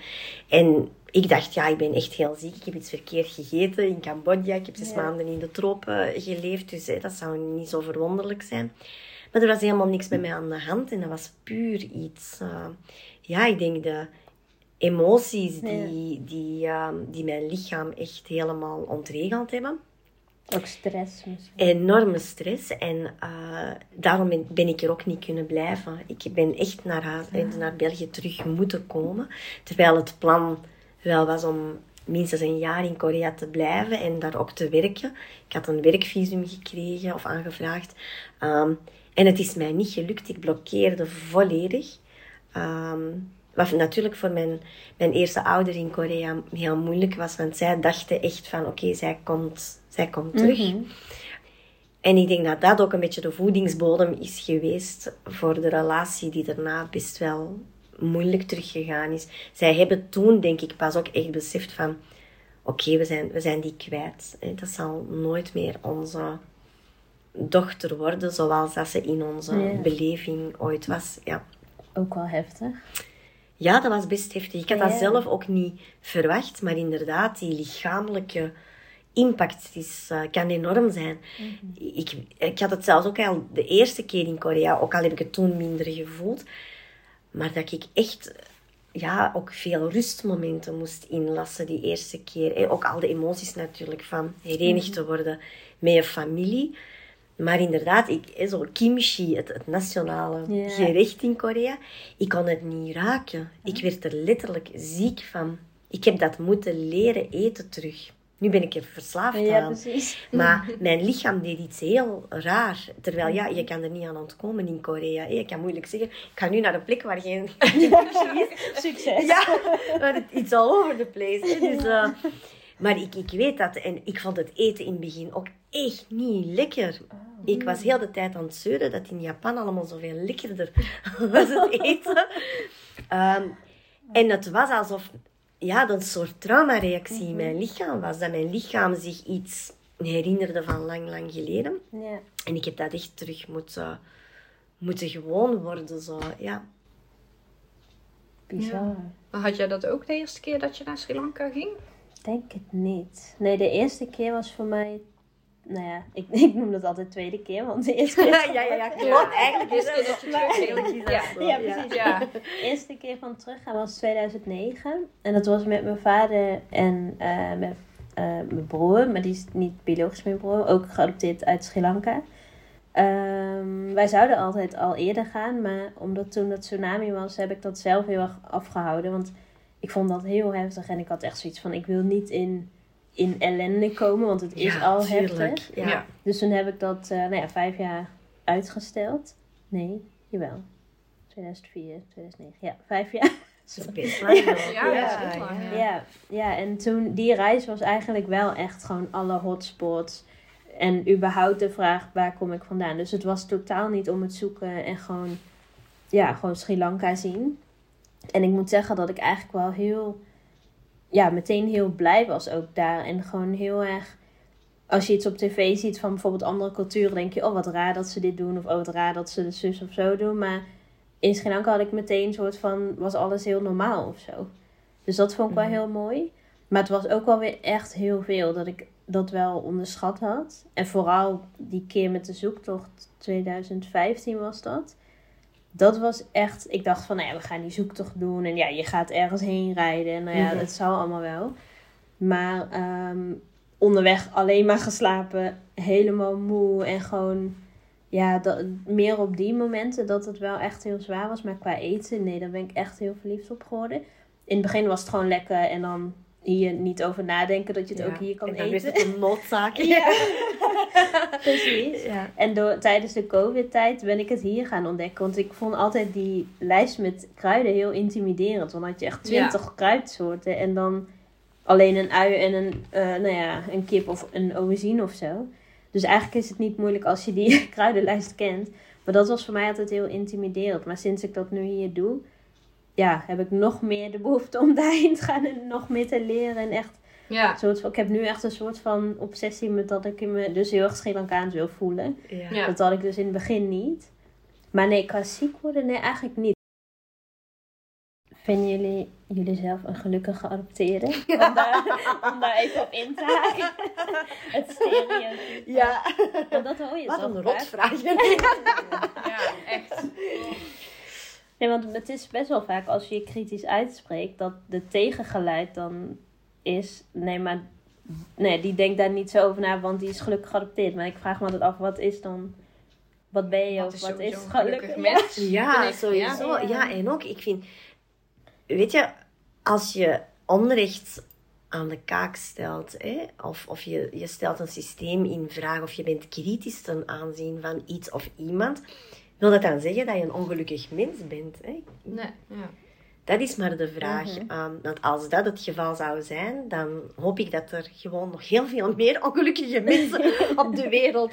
En ik dacht, ja, ik ben echt heel ziek. Ik heb iets verkeerd gegeten in Cambodja. Ik heb zes maanden in de tropen geleefd. Dus hè, dat zou niet zo verwonderlijk zijn. Maar er was helemaal niks bij mij aan de hand. En dat was puur iets... Uh, ja, ik denk de emoties die, die, uh, die mijn lichaam echt helemaal ontregeld hebben. Ook stress misschien. Enorme stress. En uh, daarom ben, ben, ik er ook niet kunnen blijven. Ik ben echt naar, haar, naar België terug moeten komen. Terwijl het plan wel was om minstens een jaar in Korea te blijven en daar ook te werken. Ik had een werkvisum gekregen of aangevraagd. Um, en het is mij niet gelukt. Ik blokkeerde volledig. Um, wat natuurlijk voor mijn, mijn eerste ouder in Korea heel moeilijk was. Want zij dachten echt van, oké, zij, komt, zij komt terug. Mhm. En ik denk dat dat ook een beetje de voedingsbodem is geweest voor de relatie die daarna best wel moeilijk teruggegaan is. Zij hebben toen, denk ik, pas ook echt beseft van... Oké, we, zijn, we zijn die kwijt. Dat zal nooit meer onze dochter worden zoals dat ze in onze beleving ooit was. Ja. Ook wel heftig. Ja, dat was best heftig. Ik had dat zelf ook niet verwacht, maar inderdaad, die lichamelijke impact is, uh, kan enorm zijn. Mhm. ik, ik had het zelfs ook al de eerste keer in Korea, ook al heb ik het toen minder gevoeld, maar dat ik echt ja, ook veel rustmomenten moest inlassen die eerste keer. Ook al de emoties natuurlijk van herenigd mhm. te worden met je familie. Maar inderdaad, ik, zo kimchi, het, het nationale gerecht in Korea, ik kon het niet raken. Ik werd er letterlijk ziek van. Ik heb dat moeten leren eten terug. Nu ben ik er verslaafd ja, aan. Precies. Maar [LAUGHS] mijn lichaam deed iets heel raar. Terwijl, ja, je kan er niet aan ontkomen in Korea. Je kan moeilijk zeggen, ik ga nu naar een plek waar geen [LAUGHS] is. Succes. Ja, maar it's all over the place. Dus, uh, maar ik, ik weet dat. En ik vond het eten in het begin ook echt niet lekker. Oh. Ik was heel de tijd aan het zeuren dat in Japan allemaal zoveel lekkerder [LAUGHS] was het eten. Ehm, en het was alsof ja, dat een soort traumareactie in mhm. mijn lichaam was. Dat mijn lichaam zich iets herinnerde van lang, lang geleden. Ja. En ik heb dat echt terug moeten, moeten gewoon worden. Zo, ja. Bizar. Maar had jij dat ook de eerste keer dat je naar Sri Lanka ging? Denk het niet. Nee, de eerste keer was voor mij nou ja, ik, [LAUGHS] ik noem dat altijd tweede keer, want de eerste [LAUGHS] keer... ja, ja, ja, klopt. [LAUGHS] Eigenlijk is het dat je ja. ja, precies. Ja. De eerste keer van teruggaan was 2009. En dat was met mijn vader en uh, met uh, mijn broer. Maar die is niet biologisch mijn broer. Ook geadopteerd uit Sri Lanka. Um, wij zouden altijd al eerder gaan. Maar omdat toen dat tsunami was, heb ik dat zelf heel erg afgehouden. Want ik vond dat heel heftig. En ik had echt zoiets van, ik wil niet in in ellende komen, want het is al heftig. Ja. Dus toen heb ik dat uh, nou ja, vijf jaar uitgesteld. Nee, jawel. 2004, 2009. Ja, vijf jaar. [LAUGHS] Dat is lang. Ja, ja, ja. ja, en toen die reis was eigenlijk wel echt gewoon alle hotspots. En überhaupt de vraag, waar kom ik vandaan? Dus het was totaal niet om het zoeken en gewoon, ja, gewoon Sri Lanka zien. En ik moet zeggen dat ik eigenlijk wel heel ja, meteen heel blij was ook daar. En gewoon heel erg. Als je iets op tv ziet van bijvoorbeeld andere culturen, denk je, oh wat raar dat ze dit doen. Of oh wat raar dat ze de zus of zo doen. Maar in Sri Lanka had ik meteen een soort van, was alles heel normaal of zo. Dus dat vond ik wel mhm. heel mooi. Maar het was ook wel weer echt heel veel dat ik dat wel onderschat had. En vooral die keer met de zoektocht, 2015 was dat. Dat was echt, ik dacht van, nou ja, we gaan die zoektocht doen. En ja, je gaat ergens heen rijden. En nou ja, Mhm. dat zou allemaal wel. Maar ehm, onderweg alleen maar geslapen, helemaal moe. En gewoon, ja, dat, meer op die momenten dat het wel echt heel zwaar was. Maar qua eten, nee, daar ben ik echt heel verliefd op geworden. In het begin was het gewoon lekker en dan hier niet over nadenken dat je het Ja. ook hier kan eten. het een noodzaak. [LAUGHS] Ja. [LAUGHS] [LAUGHS] Precies. Ja. En door, tijdens de COVID-tijd ben ik het hier gaan ontdekken. Want ik vond altijd die lijst met kruiden heel intimiderend. Want dan had je echt twintig kruidsoorten. En dan alleen een ui en een, eh, nou ja, een kip of een aubergine of zo. Dus eigenlijk is het niet moeilijk als je die kruidenlijst kent. Maar dat was voor mij altijd heel intimiderend. Maar sinds ik dat nu hier doe, ja, heb ik nog meer de behoefte om [LAUGHS] daarheen te gaan en nog meer te leren. En echt Ja. een soort van, ik heb nu echt een soort van obsessie met dat ik me dus heel erg Sri Lankaans wil voelen. Ja. Ja. Dat had ik dus in het begin niet. Maar nee, qua ziek worden, nee, eigenlijk niet. Vinden jullie jullie zelf een gelukkige geadopteerde? [LAUGHS] Om, daar, om daar even op in te haken. [LAUGHS] Het stereotype. Ja. Want dat hoor je Wat toch een vaak. rotvraag. ja, echt. Nee, want het is best wel vaak als je je kritisch uitspreekt, dat de tegengeluid dan is, nee, maar nee, die denkt daar niet zo over na, want die is gelukkig geadopteerd. Maar ik vraag me altijd af, wat is dan, wat ben je Wat of is wat is een gelukkig? gelukkig Ja. mens? Ja, ik- sowieso. ja. Ja. en ook, ik vind... Weet je, als je onrecht aan de kaak stelt, hè, of, of je, je stelt een systeem in vraag, of je bent kritisch ten aanzien van iets of iemand, wil dat dan zeggen dat je een ongelukkig mens bent? Hè? Nee, ja. Dat is maar de vraag. Mhm. Want als dat het geval zou zijn, dan hoop ik dat er gewoon nog heel veel meer ongelukkige mensen [LAUGHS] op de wereld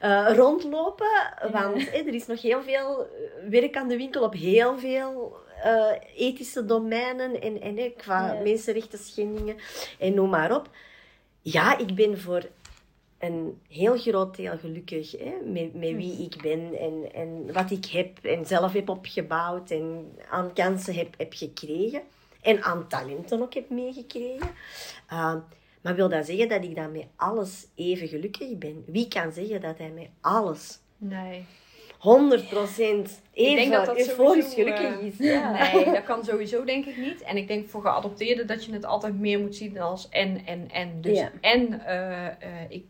eh, rondlopen. Want er is nog heel veel eh, werk aan de winkel op heel veel eh, ethische domeinen en, en qua Ja. mensenrechten schendingen en noem maar op. Ja, ik ben voor een heel groot deel gelukkig hè, met, met wie ik ben en, en wat ik heb en zelf heb opgebouwd en aan kansen heb, heb gekregen en aan talenten ook heb meegekregen. Uh, maar wil dat zeggen dat ik dan met alles even gelukkig ben? Wie kan zeggen dat hij met alles Nee. 100% even denk dat dat euforisch sowieso, gelukkig eh, is? Ja. Nee, [LAUGHS] dat kan sowieso denk ik niet. En ik denk voor geadopteerden dat je het altijd meer moet zien als en, en, en. Dus Ja. en, eh, eh, ik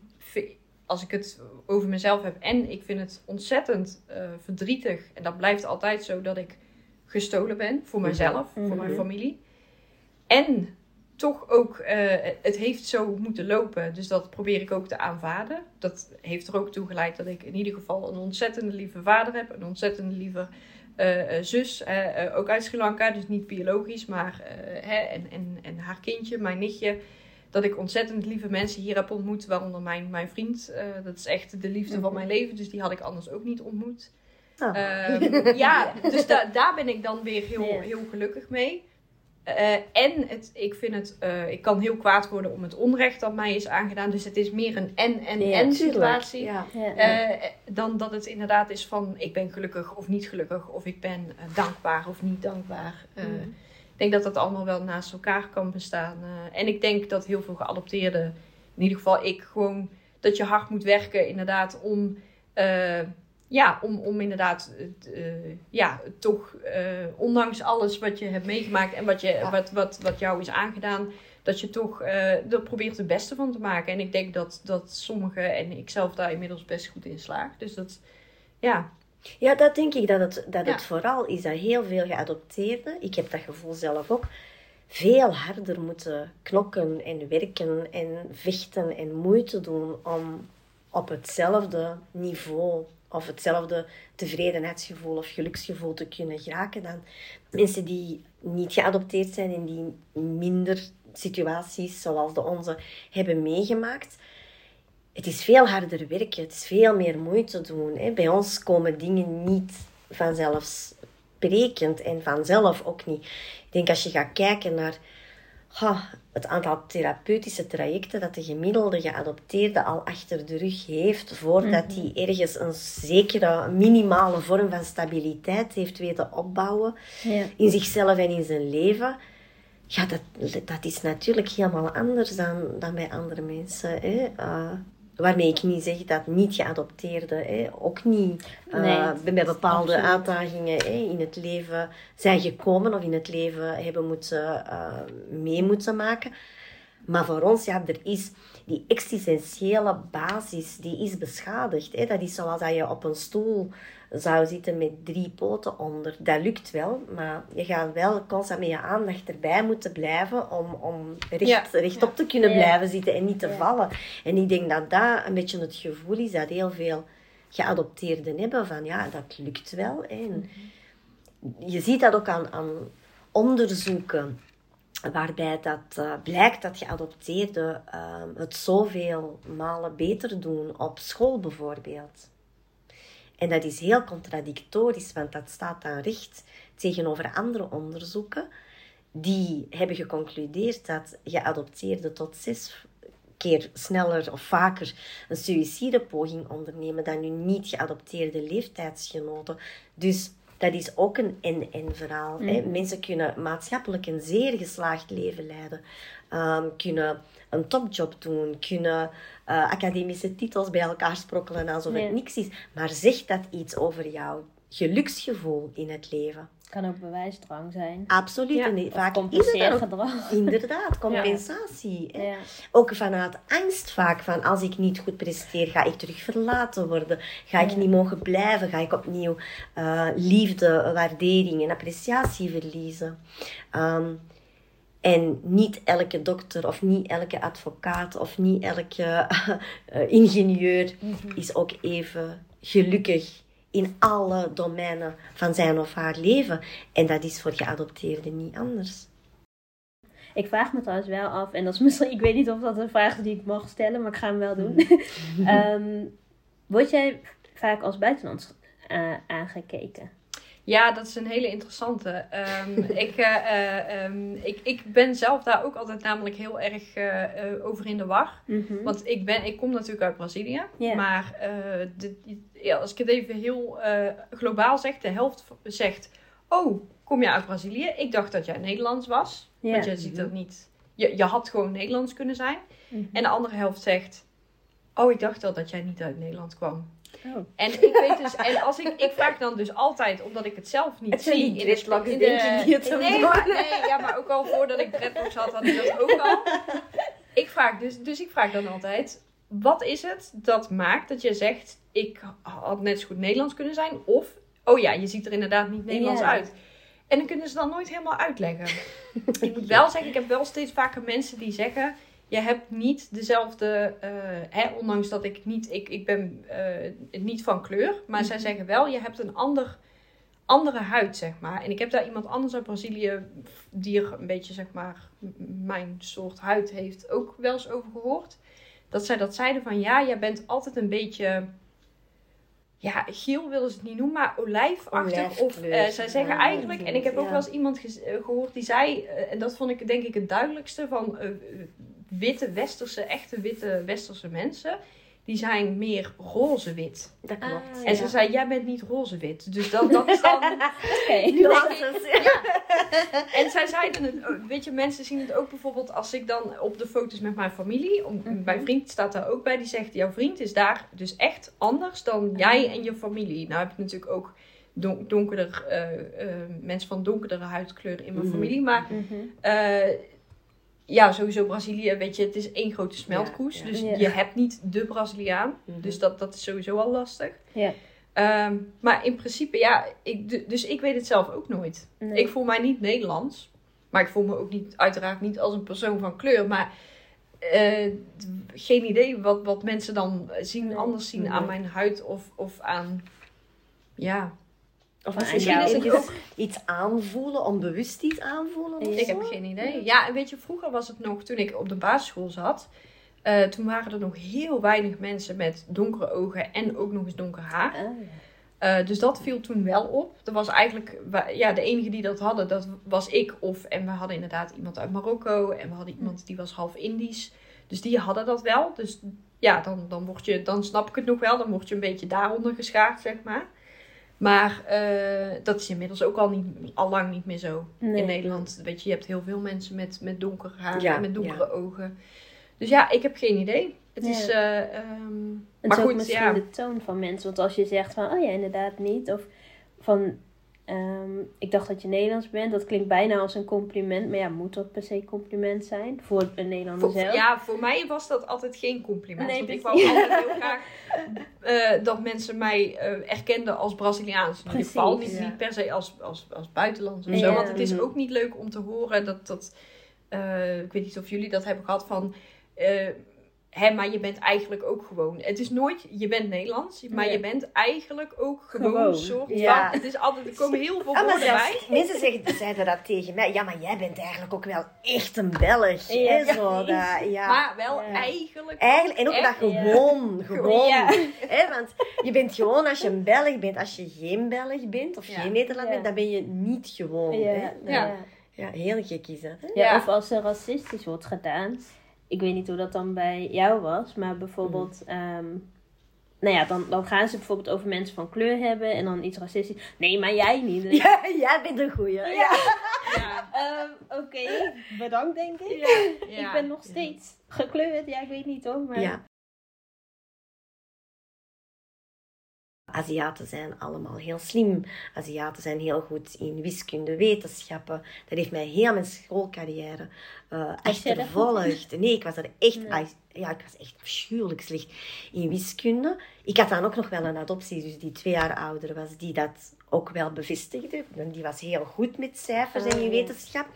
als ik het over mezelf heb, en ik vind het ontzettend eh, verdrietig. En dat blijft altijd zo dat ik gestolen ben voor mezelf, voor mijn Mhm. familie. En toch ook, eh, het heeft zo moeten lopen. Dus dat probeer ik ook te aanvaarden. Dat heeft er ook toe geleid dat ik in ieder geval een ontzettende lieve vader heb. Een ontzettende lieve eh, zus. ook uit Sri Lanka, dus niet biologisch, maar hè, en, en, en haar kindje, mijn nichtje. Dat ik ontzettend lieve mensen hier heb ontmoet, waaronder mijn, mijn vriend. Eh, dat is echt de liefde van mijn leven, dus die had ik anders ook niet ontmoet. Ah. Ehm, [LAUGHS] ja, dus da- daar ben ik dan weer heel, heel gelukkig mee. Eh, en het, ik vind het, eh, ik kan heel kwaad worden om het onrecht dat mij is aangedaan. Dus het is meer een en en Ja, situatie. Ja. Ja. Eh, dan dat het inderdaad is van ik ben gelukkig of niet gelukkig. Of ik ben dankbaar of niet dankbaar. Eh, Mhm. Denk dat dat allemaal wel naast elkaar kan bestaan. eh. en ik denk dat heel veel geadopteerden, in ieder geval ik, gewoon dat je hard moet werken inderdaad om, eh, ja, om, om inderdaad, eh, ja, toch, ondanks alles wat je hebt meegemaakt en wat, je, Ja. wat, wat, wat jou is aangedaan, dat je toch er probeert het beste van te maken. En ik denk dat, dat sommigen en ik zelf daar inmiddels best goed in slaag. Dus dat, ja, Ja, dat denk ik dat het, dat Ja. het vooral is dat heel veel geadopteerden, ik heb dat gevoel zelf ook, veel harder moeten knokken en werken en vechten en moeite doen om op hetzelfde niveau of hetzelfde tevredenheidsgevoel of geluksgevoel te kunnen geraken dan mensen die niet geadopteerd zijn en die minder situaties zoals de onze hebben meegemaakt. Het is veel harder werken, het is veel meer moeite doen. Hè. Bij ons komen dingen niet vanzelfsprekend en vanzelf ook niet. Ik denk als je gaat kijken naar ha, het aantal therapeutische trajecten dat de gemiddelde geadopteerde al achter de rug heeft, voordat hij ergens een zekere minimale vorm van stabiliteit heeft weten opbouwen Ja. in zichzelf en in zijn leven, ja, dat, dat is natuurlijk helemaal anders dan, dan bij andere mensen. Hè. Uh, waarmee ik niet zeg dat niet geadopteerden hè, ook niet uh, bij bepaalde uitdagingen hè, in het leven zijn gekomen of in het leven hebben moeten uh, mee moeten maken. Maar voor ons, ja, er is die existentiële basis, die is beschadigd. Hè. Dat is zoals dat je op een stoel zou zitten met drie poten onder. Dat lukt wel, maar je gaat wel constant met je aandacht erbij moeten blijven om, om recht, rechtop te kunnen blijven zitten en niet te vallen. En ik denk dat dat een beetje het gevoel is dat heel veel geadopteerden hebben van ja, dat lukt wel. En je ziet dat ook aan, aan onderzoeken waarbij dat uh, blijkt dat geadopteerden uh, het zoveel malen beter doen op school bijvoorbeeld. En dat is heel contradictorisch, want dat staat dan recht tegenover andere onderzoeken die hebben geconcludeerd dat geadopteerden tot zes keer sneller of vaker een suïcidepoging ondernemen dan hun niet geadopteerde leeftijdsgenoten. Dus dat is ook een en-en verhaal. Hè? Mm. Mensen kunnen maatschappelijk een zeer geslaagd leven leiden, um, kunnen een topjob doen, kunnen uh, academische titels bij elkaar sprokkelen alsof het niks is. Maar zegt dat iets over jouw geluksgevoel in het leven? kan ook bewijsdrang zijn. Absoluut. Ja. En vaak is het gedrag. Inderdaad, [LAUGHS] compensatie. Ja. Ook vanuit angst vaak van als ik niet goed presteer, ga ik terug verlaten worden. Ga ik niet mogen blijven? Ga ik opnieuw uh, liefde, waardering en appreciatie verliezen? Um, en niet elke dokter of niet elke advocaat of niet elke uh, [LAUGHS] ingenieur mhm. is ook even gelukkig in alle domeinen van zijn of haar leven. En dat is voor geadopteerden niet anders. Ik vraag me trouwens wel af, en dat is misschien, ik weet niet of dat een vraag is die ik mag stellen, maar ik ga hem wel doen. um, [LAUGHS] word jij vaak als buitenlands uh, aangekeken? Ja, dat is een hele interessante. Um, [LAUGHS] ik, uh, um, ik, ik ben zelf daar ook altijd namelijk heel erg uh, over in de war. Mm -hmm. Want ik, ben, ik kom natuurlijk uit Brazilië. Yeah. Maar de, ja, als ik het even heel globaal zeg, de helft zegt: Oh, kom je uit Brazilië? Ik dacht dat jij Nederlands was. Yeah. Want je ziet dat niet. Je, je had gewoon Nederlands kunnen zijn. Mm -hmm. En de andere helft zegt: Oh, ik dacht al dat jij niet uit Nederland kwam. Oh. En ik weet dus, en als ik, ik vraag dan dus altijd, omdat ik het zelf niet het zie. in de, in de, denk ik niet nee, maar, nee, ja, maar ook al voordat ik dreadlocks had, had ik dat ook al. Ik vraag dus, dus ik vraag dan altijd, wat is het dat maakt dat je zegt, ik had net zo goed Nederlands kunnen zijn, of, oh ja, je ziet er inderdaad niet Nederlands yeah. uit. En dan kunnen ze dan nooit helemaal uitleggen. [LAUGHS] ik moet wel zeggen, ik heb wel steeds vaker mensen die zeggen je hebt niet dezelfde, uh, hè, ondanks dat ik niet, ik, ik ben uh, niet van kleur, maar zij mhm. zeggen wel, je hebt een ander, andere huid, zeg maar. En ik heb daar iemand anders uit Brazilië, die er een beetje, zeg maar, mijn soort huid heeft, ook wel eens over gehoord. Dat zij dat zeiden van, ja, jij bent altijd een beetje, ja, geel willen ze het niet noemen, maar olijfachtig. Of uh, zij zeggen eigenlijk, en ik heb ook wel eens iemand gehoord die zei, en dat vond ik denk ik het duidelijkste van witte westerse, echte witte westerse mensen, die zijn meer roze-wit. Dat klopt. Ah, en ze zei, jij bent niet roze-wit. Dus dat, dat is dan... [LAUGHS] Oké, [LAUGHS] ja. En zij zeiden het, weet je, mensen zien het ook bijvoorbeeld als ik dan op de foto's met mijn familie, om, mm mijn vriend staat daar ook bij, die zegt, jouw vriend is daar dus echt anders dan jij en je familie. Nou heb ik natuurlijk ook donkerder, uh, uh, mensen van donkerdere huidkleur in mijn mhm. familie, maar... Mm ja, sowieso Brazilië, weet je, het is één grote smeltkroes. Dus je hebt niet de Braziliaan. Mhm. Dus dat, dat is sowieso al lastig. Ja. Um, maar in principe, ja, ik, dus ik weet het zelf ook nooit. Nee. Ik voel mij niet Nederlands. Maar ik voel me ook niet, uiteraard niet als een persoon van kleur. Maar uh, geen idee wat, wat mensen dan zien, nee. anders zien nee. aan mijn huid of, of aan, ja, of misschien is het ook iets aanvoelen, onbewust iets aanvoelen? Ik heb geen idee. Ja, en weet je, vroeger was het nog, toen ik op de basisschool zat, uh, toen waren er nog heel weinig mensen met donkere ogen en ook nog eens donker haar. Oh, ja. uh, dus dat viel toen wel op. Er was eigenlijk, ja, de enige die dat hadden, dat was ik. Of, en we hadden inderdaad iemand uit Marokko en we hadden iemand die was half Indisch. Dus die hadden dat wel. Dus ja, dan, dan, word je, dan snap ik het nog wel. Dan word je een beetje daaronder geschaard, zeg maar. Maar eh, dat is inmiddels ook al, niet, al lang niet meer zo Nee. in Nederland. Weet je, je hebt heel veel mensen met, met donker haar Ja, en met donkere ogen. Dus ja, ik heb geen idee. Het Ja. is... Het maar is ook goed, misschien de toon van mensen. Want als je zegt van, oh ja, inderdaad niet. Of van, ehm, ik dacht dat je Nederlands bent. Dat klinkt bijna als een compliment. Maar ja, moet dat per se compliment zijn? Voor een Nederlander Voor, zelf? ja, voor mij was dat altijd geen compliment. Nee, want ik precies. wou altijd [LAUGHS] heel graag eh, dat mensen mij eh, erkenden als Braziliaans. In ieder geval niet, ja. niet per se als, als, als buitenlands of Ja. zo. Want het is ook niet leuk om te horen dat... dat eh, ik weet niet of jullie dat hebben gehad van... Hé, maar je bent eigenlijk ook gewoon. Het is nooit, je bent Nederlands, maar je bent eigenlijk ook gewoon, Gewoon, soort ja. van. Het is altijd, er komen heel veel Ah, woorden bij. mensen zeggen, zeiden dat tegen mij. Ja, maar jij bent eigenlijk ook wel echt een Belg. Ja, hè, zo, dat, ja. Maar wel Ja. eigenlijk. Eigenlijk, en ook Echt? dat gewoon, [LAUGHS] gewoon. Ja. Hè, want je bent gewoon als je een Belg bent. Als je geen Belg bent of Ja. geen Nederlander Ja. bent, dan ben je niet gewoon. Ja, Hè? ja. Ja. Ja, heel gek is dat. Hè? Ja, Ja. Of als er racistisch wordt gedaan. Ik weet niet hoe dat dan bij jou was. Maar bijvoorbeeld... ehm, nou ja, dan, dan gaan ze bijvoorbeeld over mensen van kleur hebben. En dan iets racistisch. Nee, maar jij niet. [LAUGHS] Ja, jij bent een goeie. Ja. Ja. [LAUGHS] ehm, Oké, bedankt denk ik. Ja. Ik ben nog steeds gekleurd. Ja, ik weet niet hoor. Maar Ja. Aziaten zijn allemaal heel slim. Aziaten zijn heel goed in wiskunde, wetenschappen. Dat heeft mij heel mijn schoolcarrière eh daar goed achtervolgd. Nee, ik was er echt, Nee. ja, ik was echt afschuwelijk slecht in wiskunde. Ik had dan ook nog wel een adoptie, dus die twee jaar ouder was, die dat ook wel bevestigde. Die was heel goed met cijfers en Ah, in wetenschap.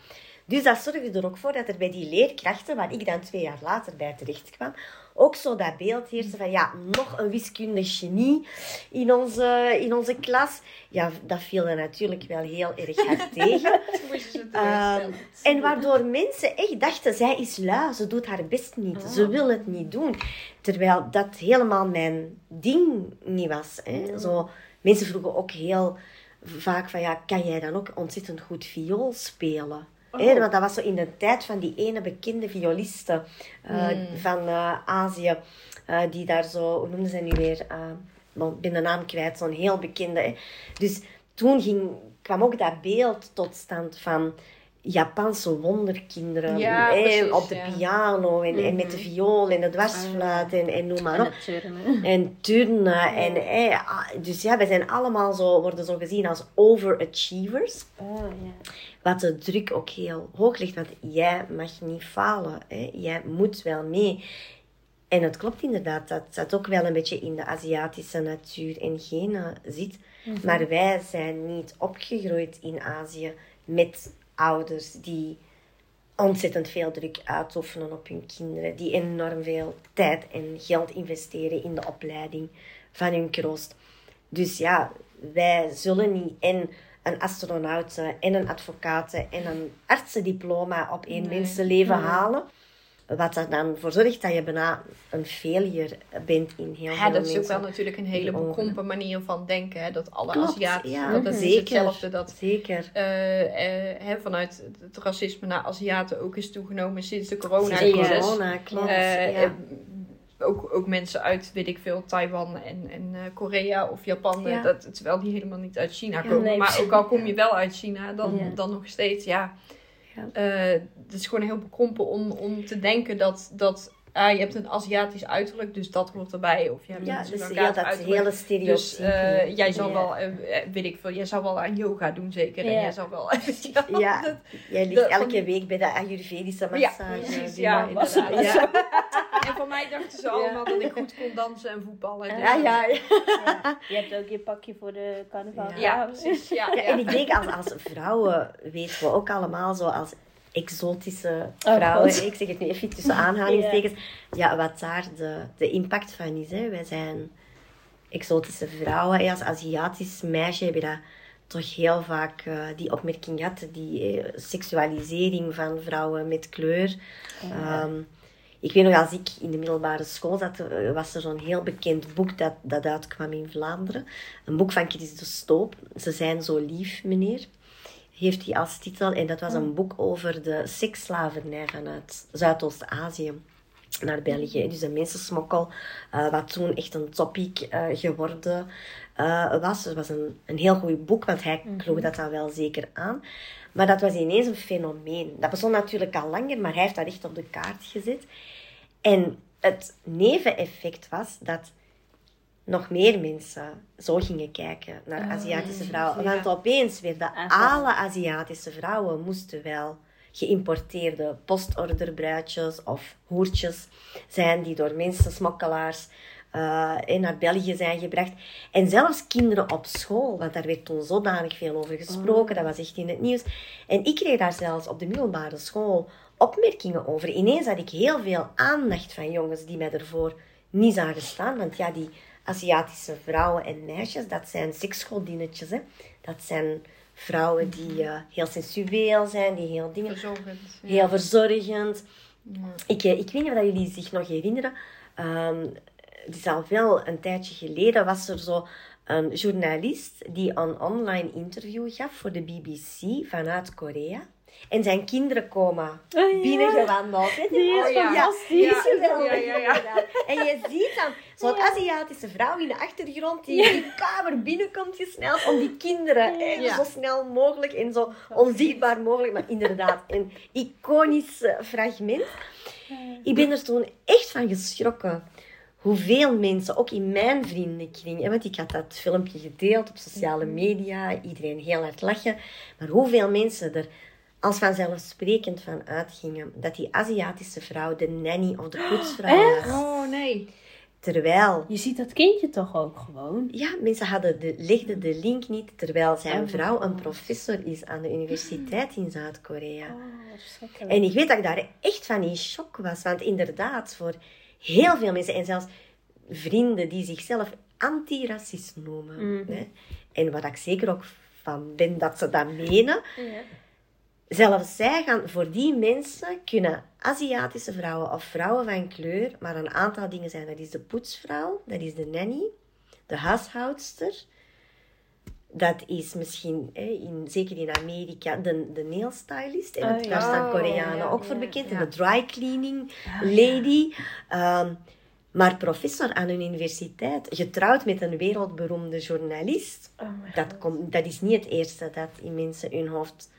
Dus dat zorgde er ook voor dat er bij die leerkrachten, waar ik dan twee jaar later bij terecht kwam, ook zo dat beeld heerste van ja, nog een wiskundig genie in onze, in onze klas. Ja, dat viel er natuurlijk wel heel erg hard [LAUGHS] tegen. Ehm, en waardoor mensen echt dachten, zij is lui, ze doet haar best niet, ze wil het niet doen. Terwijl dat helemaal mijn ding niet was. Hè. Zo, mensen vroegen ook heel vaak van, ja, kan jij dan ook ontzettend goed viool spelen? Hè, want dat was zo in de tijd van die ene bekende violiste eh, van eh, Azië, eh, die daar zo, hoe noemden ze nu weer? Ik ben de naam kwijt, zo'n heel bekende. hè. Dus toen ging, kwam ook dat beeld tot stand van Japanse wonderkinderen. Ja, hè, precies, op de ja. piano en, en met de viool en de dwarsfluit en, en noem maar En op. turnen. [LAUGHS] En turnen. En, hè, ah, dus ja, wij zijn allemaal zo, worden zo gezien als overachievers. Oh, ja. Wat de druk ook heel hoog ligt, want jij mag niet falen. Hè? Jij moet wel mee. En het klopt inderdaad dat dat ook wel een beetje in de Aziatische natuur en genen zit. Maar wij zijn niet opgegroeid in Azië met ouders die ontzettend veel druk uitoefenen op hun kinderen. Die enorm veel tijd en geld investeren in de opleiding van hun kroost. Dus ja, wij zullen niet en een astronaut en een advocaat en een artsendiploma op één mensenleven halen. Wat er dan voor zorgt dat je bijna een failure bent in heel Ja, veel dat is ook wel natuurlijk een hele bekrompen manier van denken. Hè? Dat alle Klopt, Aziaten, ja, dat, is zeker. hetzelfde. Dat Zeker. eh, eh, hè, vanuit het racisme naar Aziaten ook is toegenomen sinds de coronacrisis. corona, klopt. Eh, ja. Ook, ook mensen uit, weet ik veel, Taiwan en, en eh, Korea of Japan. eh, Ja. Dat, terwijl die helemaal niet uit China Ja, komen. nee, maar ook al kom je wel uit China, dan, Ja. dan nog steeds, ja. Ja. Eh, het is gewoon heel bekrompen om, om te denken dat, dat ah, je hebt een Aziatisch uiterlijk, dus dat hoort erbij. Of je hebt ja, een dus heel dat uiterlijk. hele Dus stereotype. eh, jij Ja. wel, eh, eh, weet ik veel, jij zou wel aan yoga doen zeker. En jij zou wel, [LAUGHS] Ja. dat- Jij ligt elke week bij de Ayurvedische Ja, massage. precies, ja, inderdaad. Ja. [LAUGHS] En voor mij dachten ze allemaal dat ik goed kon dansen en voetballen. Dus- Ja, ja, ja. Ja. Je hebt ook je pakje voor de carnaval. Ja. Ja, precies. Ja, Ja, ja. En ik denk als, als vrouwen weten we ook allemaal zo als exotische Oh, vrouwen. Ik zeg het nu even tussen [LAUGHS] aanhalingstekens. Ja, wat daar de, de impact van is. Hè. Wij zijn exotische vrouwen. Als Aziatisch meisje heb je dat toch heel vaak eh, die opmerking gehad. Die eh, seksualisering van vrouwen met kleur. Ehm, ik weet nog, als ik in de middelbare school zat, eh, was er zo'n heel bekend boek dat, dat uitkwam in Vlaanderen. Een boek van Chris de Stoop. Ze zijn zo lief, meneer. Heeft hij als titel. En dat was een boek over de seksslavernij vanuit Zuidoost-Azië. naar België. Dus de mensensmokkel, uh, wat toen echt een topic uh, geworden uh, was. Het was een, een heel goed boek, want hij mm kloog dat dan wel zeker aan. Maar dat was ineens een fenomeen. Dat bestond natuurlijk al langer, maar hij heeft dat echt op de kaart gezet. En het neveneffect was dat nog meer mensen zo gingen kijken naar oh, Aziatische vrouwen. Want opeens werden alle Aziatische vrouwen moesten wel geïmporteerde postorderbruidjes of hoertjes zijn die door mensen, smokkelaars, uh, naar België zijn gebracht. En zelfs kinderen op school, want daar werd toen zodanig veel over gesproken, dat was echt in het nieuws. En ik kreeg daar zelfs op de middelbare school opmerkingen over. Ineens had ik heel veel aandacht van jongens die mij ervoor niet zagen staan. Want ja, die Aziatische vrouwen en meisjes, dat zijn seksgodinnetjes. Hè. Dat zijn vrouwen die uh, heel sensueel zijn, die heel dingen... Verzorgend. Heel verzorgend. Ja. Ik, eh, ik weet niet of jullie zich nog herinneren. Um, het is al wel een tijdje geleden, was er zo een journalist die een online interview gaf voor de BBC vanuit Korea. En zijn kinderen komen oh, ja. binnengewandeld. Die is oh, fantastisch. Ja, ja, ja, En je ziet dan zo'n Aziatische vrouw in de achtergrond die in die kamer binnenkomt gesneld om die kinderen zo snel mogelijk en zo onzichtbaar mogelijk, maar inderdaad een iconisch fragment. Ik ben er toen echt van geschrokken hoeveel mensen, ook in mijn vriendenkring, want ik had dat filmpje gedeeld op sociale media, iedereen heel hard lachen, maar hoeveel mensen er als vanzelfsprekend van uitgingen dat die Aziatische vrouw de nanny of de poetsvrouw was. Oh nee. Terwijl... Je ziet dat kindje toch ook gewoon? Ja, mensen hadden de, legden de link niet, terwijl zijn oh, vrouw een professor is aan de universiteit in Zuid-Korea. Oh, en ik weet dat ik daar echt van in shock was, want inderdaad, voor heel veel mensen, en zelfs vrienden die zichzelf antiracist noemen. Mhm. hè? En waar ik zeker ook van ben dat ze dat menen. Ja. Zelfs zij gaan, voor die mensen kunnen Aziatische vrouwen of vrouwen van kleur, maar een aantal dingen zijn. Dat is de poetsvrouw, dat is de nanny, de huishoudster. Dat is misschien, in, zeker in Amerika, de, de nailstylist. En oh, daar staan Koreanen ook voor bekend. En de dry cleaning lady. Um, maar professor aan een universiteit, getrouwd met een wereldberoemde journalist. Oh dat, komt, dat is niet het eerste dat in mensen hun hoofd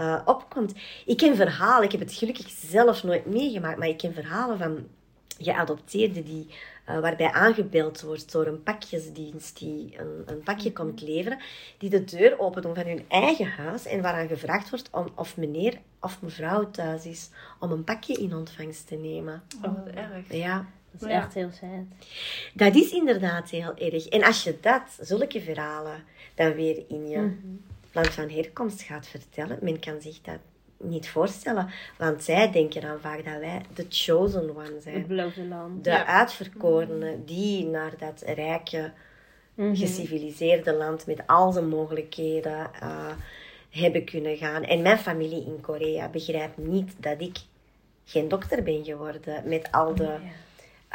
uh, opkomt. Ik ken verhalen, ik heb het gelukkig zelf nooit meegemaakt, maar ik ken verhalen van geadopteerden die, uh, waarbij aangebeld wordt door een pakjesdienst die een, een pakje mhm. komt leveren, die de deur open doen van hun eigen huis en waaraan gevraagd wordt om of meneer of mevrouw thuis is om een pakje in ontvangst te nemen. Oh, wat erg. Ja. Dat is echt heel sad. Dat is inderdaad heel erg. En als je dat, zulke verhalen, dan weer in je mhm. Land van herkomst gaat vertellen, men kan zich dat niet voorstellen. Want zij denken dan vaak dat wij de chosen one zijn. Het beloofde land. De uitverkorenen die naar dat rijke, mhm. geciviliseerde land met al zijn mogelijkheden uh, hebben kunnen gaan. En mijn familie in Korea begrijpt niet dat ik geen dokter ben geworden met al de...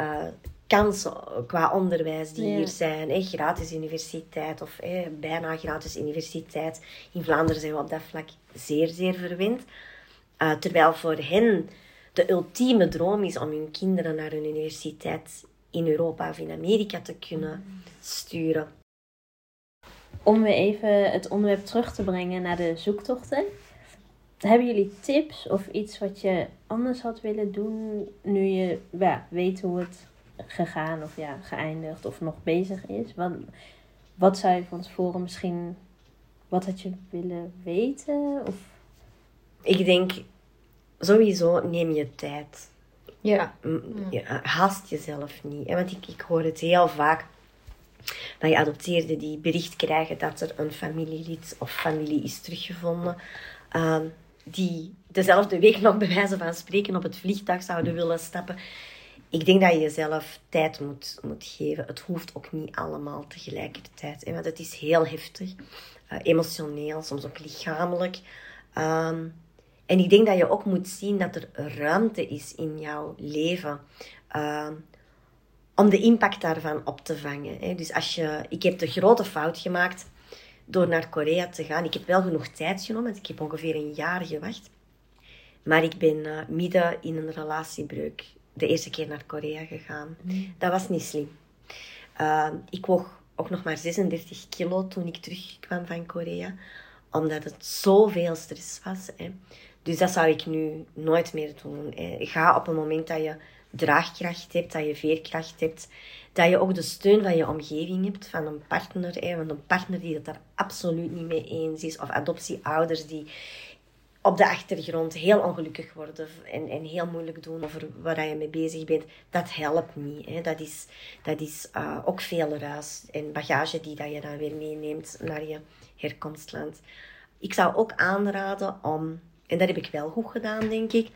Uh, kansen qua onderwijs die hier zijn. Hè, gratis universiteit of bijna gratis universiteit. In Vlaanderen zijn we op dat vlak zeer, zeer verwend. Uh, terwijl voor hen de ultieme droom is om hun kinderen naar een universiteit in Europa of in Amerika te kunnen sturen. Om weer even het onderwerp terug te brengen naar de zoektochten. Hebben jullie tips of iets wat je anders had willen doen nu je ja, weet hoe het gegaan of ja, geëindigd of nog bezig is? Wat, wat zou je van tevoren misschien, wat had je willen weten? Of? Ik denk sowieso neem je tijd. Ja. ja haast jezelf niet. Want ik, ik hoor het heel vaak dat geadopteerden die bericht krijgen dat er een familielid of familie is teruggevonden. Uh, die dezelfde week nog bij wijze van spreken op het vliegtuig zouden willen stappen ik denk dat je jezelf tijd moet, moet geven. Het hoeft ook niet allemaal tegelijkertijd. Want het is heel heftig. Uh, emotioneel, soms ook lichamelijk. Um, en ik denk dat je ook moet zien dat er ruimte is in jouw leven. Uh, om de impact daarvan op te vangen. Hè. Dus als je, ik heb de grote fout gemaakt door naar Korea te gaan. Ik heb wel genoeg tijd genomen, ik heb ongeveer een jaar gewacht. Maar ik ben uh, midden in een relatiebreuk de eerste keer naar Korea gegaan. Dat was niet slim. Uh, ik woog ook nog maar 36 kilo toen ik terugkwam van Korea. Omdat het zoveel stress was. Hè. Dus dat zou ik nu nooit meer doen. Hè. Ga op het moment dat je draagkracht hebt, dat je veerkracht hebt, dat je ook de steun van je omgeving hebt, van een partner, hè, van een partner die het daar absoluut niet mee eens is, of adoptieouders die op de achtergrond heel ongelukkig worden en, en heel moeilijk doen over waar je mee bezig bent, dat helpt niet. Hè. Dat is, dat is uh, ook veel ruis en bagage die dat je dan weer meeneemt naar je herkomstland. Ik zou ook aanraden om, en dat heb ik wel goed gedaan, denk ik,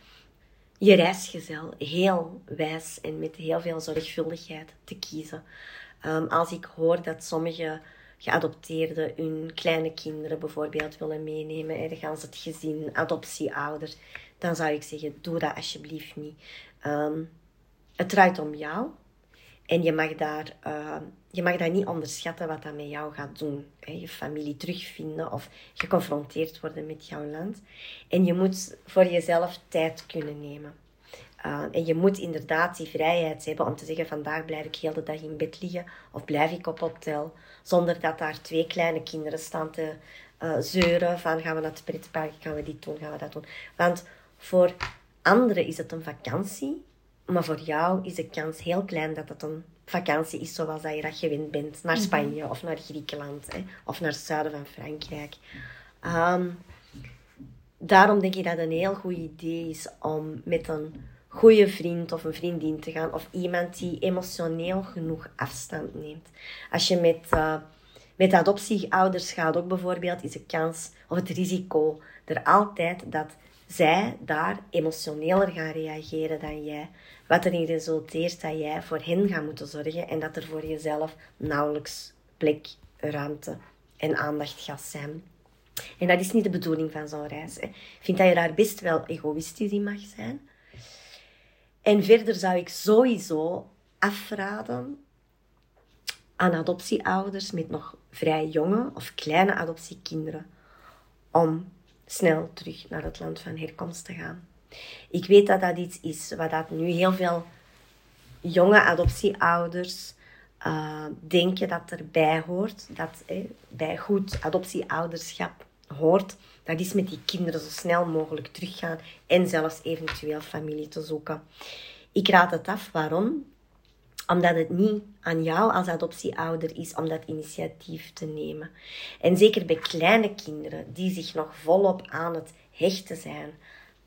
je reisgezel heel wijs en met heel veel zorgvuldigheid te kiezen. Um, als ik hoor dat sommige geadopteerden hun kleine kinderen bijvoorbeeld willen meenemen, ze het gezin, adoptieouders, dan zou ik zeggen, doe dat alsjeblieft niet. Um, het draait om jou en je mag daar... Uh, je mag dat niet onderschatten wat dat met jou gaat doen. Je familie terugvinden of geconfronteerd worden met jouw land. En je moet voor jezelf tijd kunnen nemen. Uh, en je moet inderdaad die vrijheid hebben om te zeggen: vandaag blijf ik heel de dag in bed liggen of blijf ik op hotel. Zonder dat daar twee kleine kinderen staan te uh, zeuren: van gaan we naar het pretpark, gaan we dit doen, gaan we dat doen. Want voor anderen is het een vakantie, maar voor jou is de kans heel klein dat het een vakantie is zoals dat je dat gewend bent. Naar mhm. Spanje of naar Griekenland hè, of naar het zuiden van Frankrijk. Um, daarom denk ik dat het een heel goed idee is om met een goede vriend of een vriendin te gaan. Of iemand die emotioneel genoeg afstand neemt. Als je met, uh, met adoptieouders gaat ook bijvoorbeeld, is de kans of het risico er altijd dat zij daar emotioneler gaan reageren dan jij. Wat erin resulteert dat jij voor hen gaat moeten zorgen en dat er voor jezelf nauwelijks plek, ruimte en aandacht gaat zijn. En dat is niet de bedoeling van zo'n reis. Ik vind dat je daar best wel egoïstisch in mag zijn. En verder zou ik sowieso afraden aan adoptieouders met nog vrij jonge of kleine adoptiekinderen om snel terug naar het land van herkomst te gaan. Ik weet dat dat iets is wat dat nu heel veel jonge adoptieouders uh, denken dat erbij hoort, dat eh, bij goed adoptieouderschap hoort, dat is met die kinderen zo snel mogelijk teruggaan en zelfs eventueel familie te zoeken. Ik raad het af. Waarom? Omdat het niet aan jou als adoptieouder is om dat initiatief te nemen. En zeker bij kleine kinderen die zich nog volop aan het hechten zijn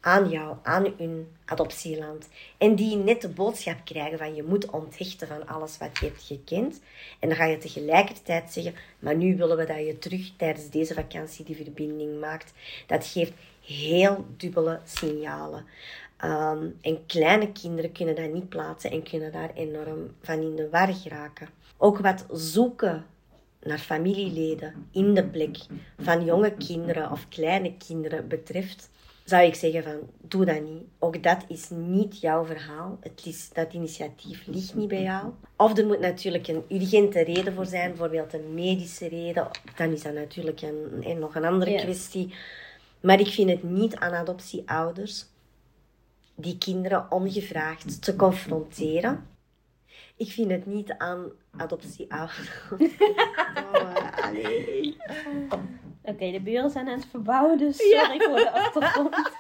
aan jou, aan hun adoptieland. En die net de boodschap krijgen van je moet onthechten van alles wat je hebt gekend. En dan ga je tegelijkertijd zeggen, maar nu willen we dat je terug tijdens deze vakantie die verbinding maakt. Dat geeft heel dubbele signalen. Ehm, en kleine kinderen kunnen dat niet plaatsen en kunnen daar enorm van in de war geraken. Ook wat zoeken naar familieleden in de plek van jonge kinderen of kleine kinderen betreft, zou ik zeggen van, doe dat niet. Ook dat is niet jouw verhaal. Het is, dat initiatief ligt niet bij jou. Of er moet natuurlijk een urgente reden voor zijn, bijvoorbeeld een medische reden. Dan is dat natuurlijk een, nog een andere kwestie. Maar ik vind het niet aan adoptieouders die kinderen ongevraagd te confronteren. Ik vind het niet aan adoptieouders. [LAUGHS] oh, Oké, de buren zijn aan het verbouwen, dus sorry voor de achtergrond. [LAUGHS]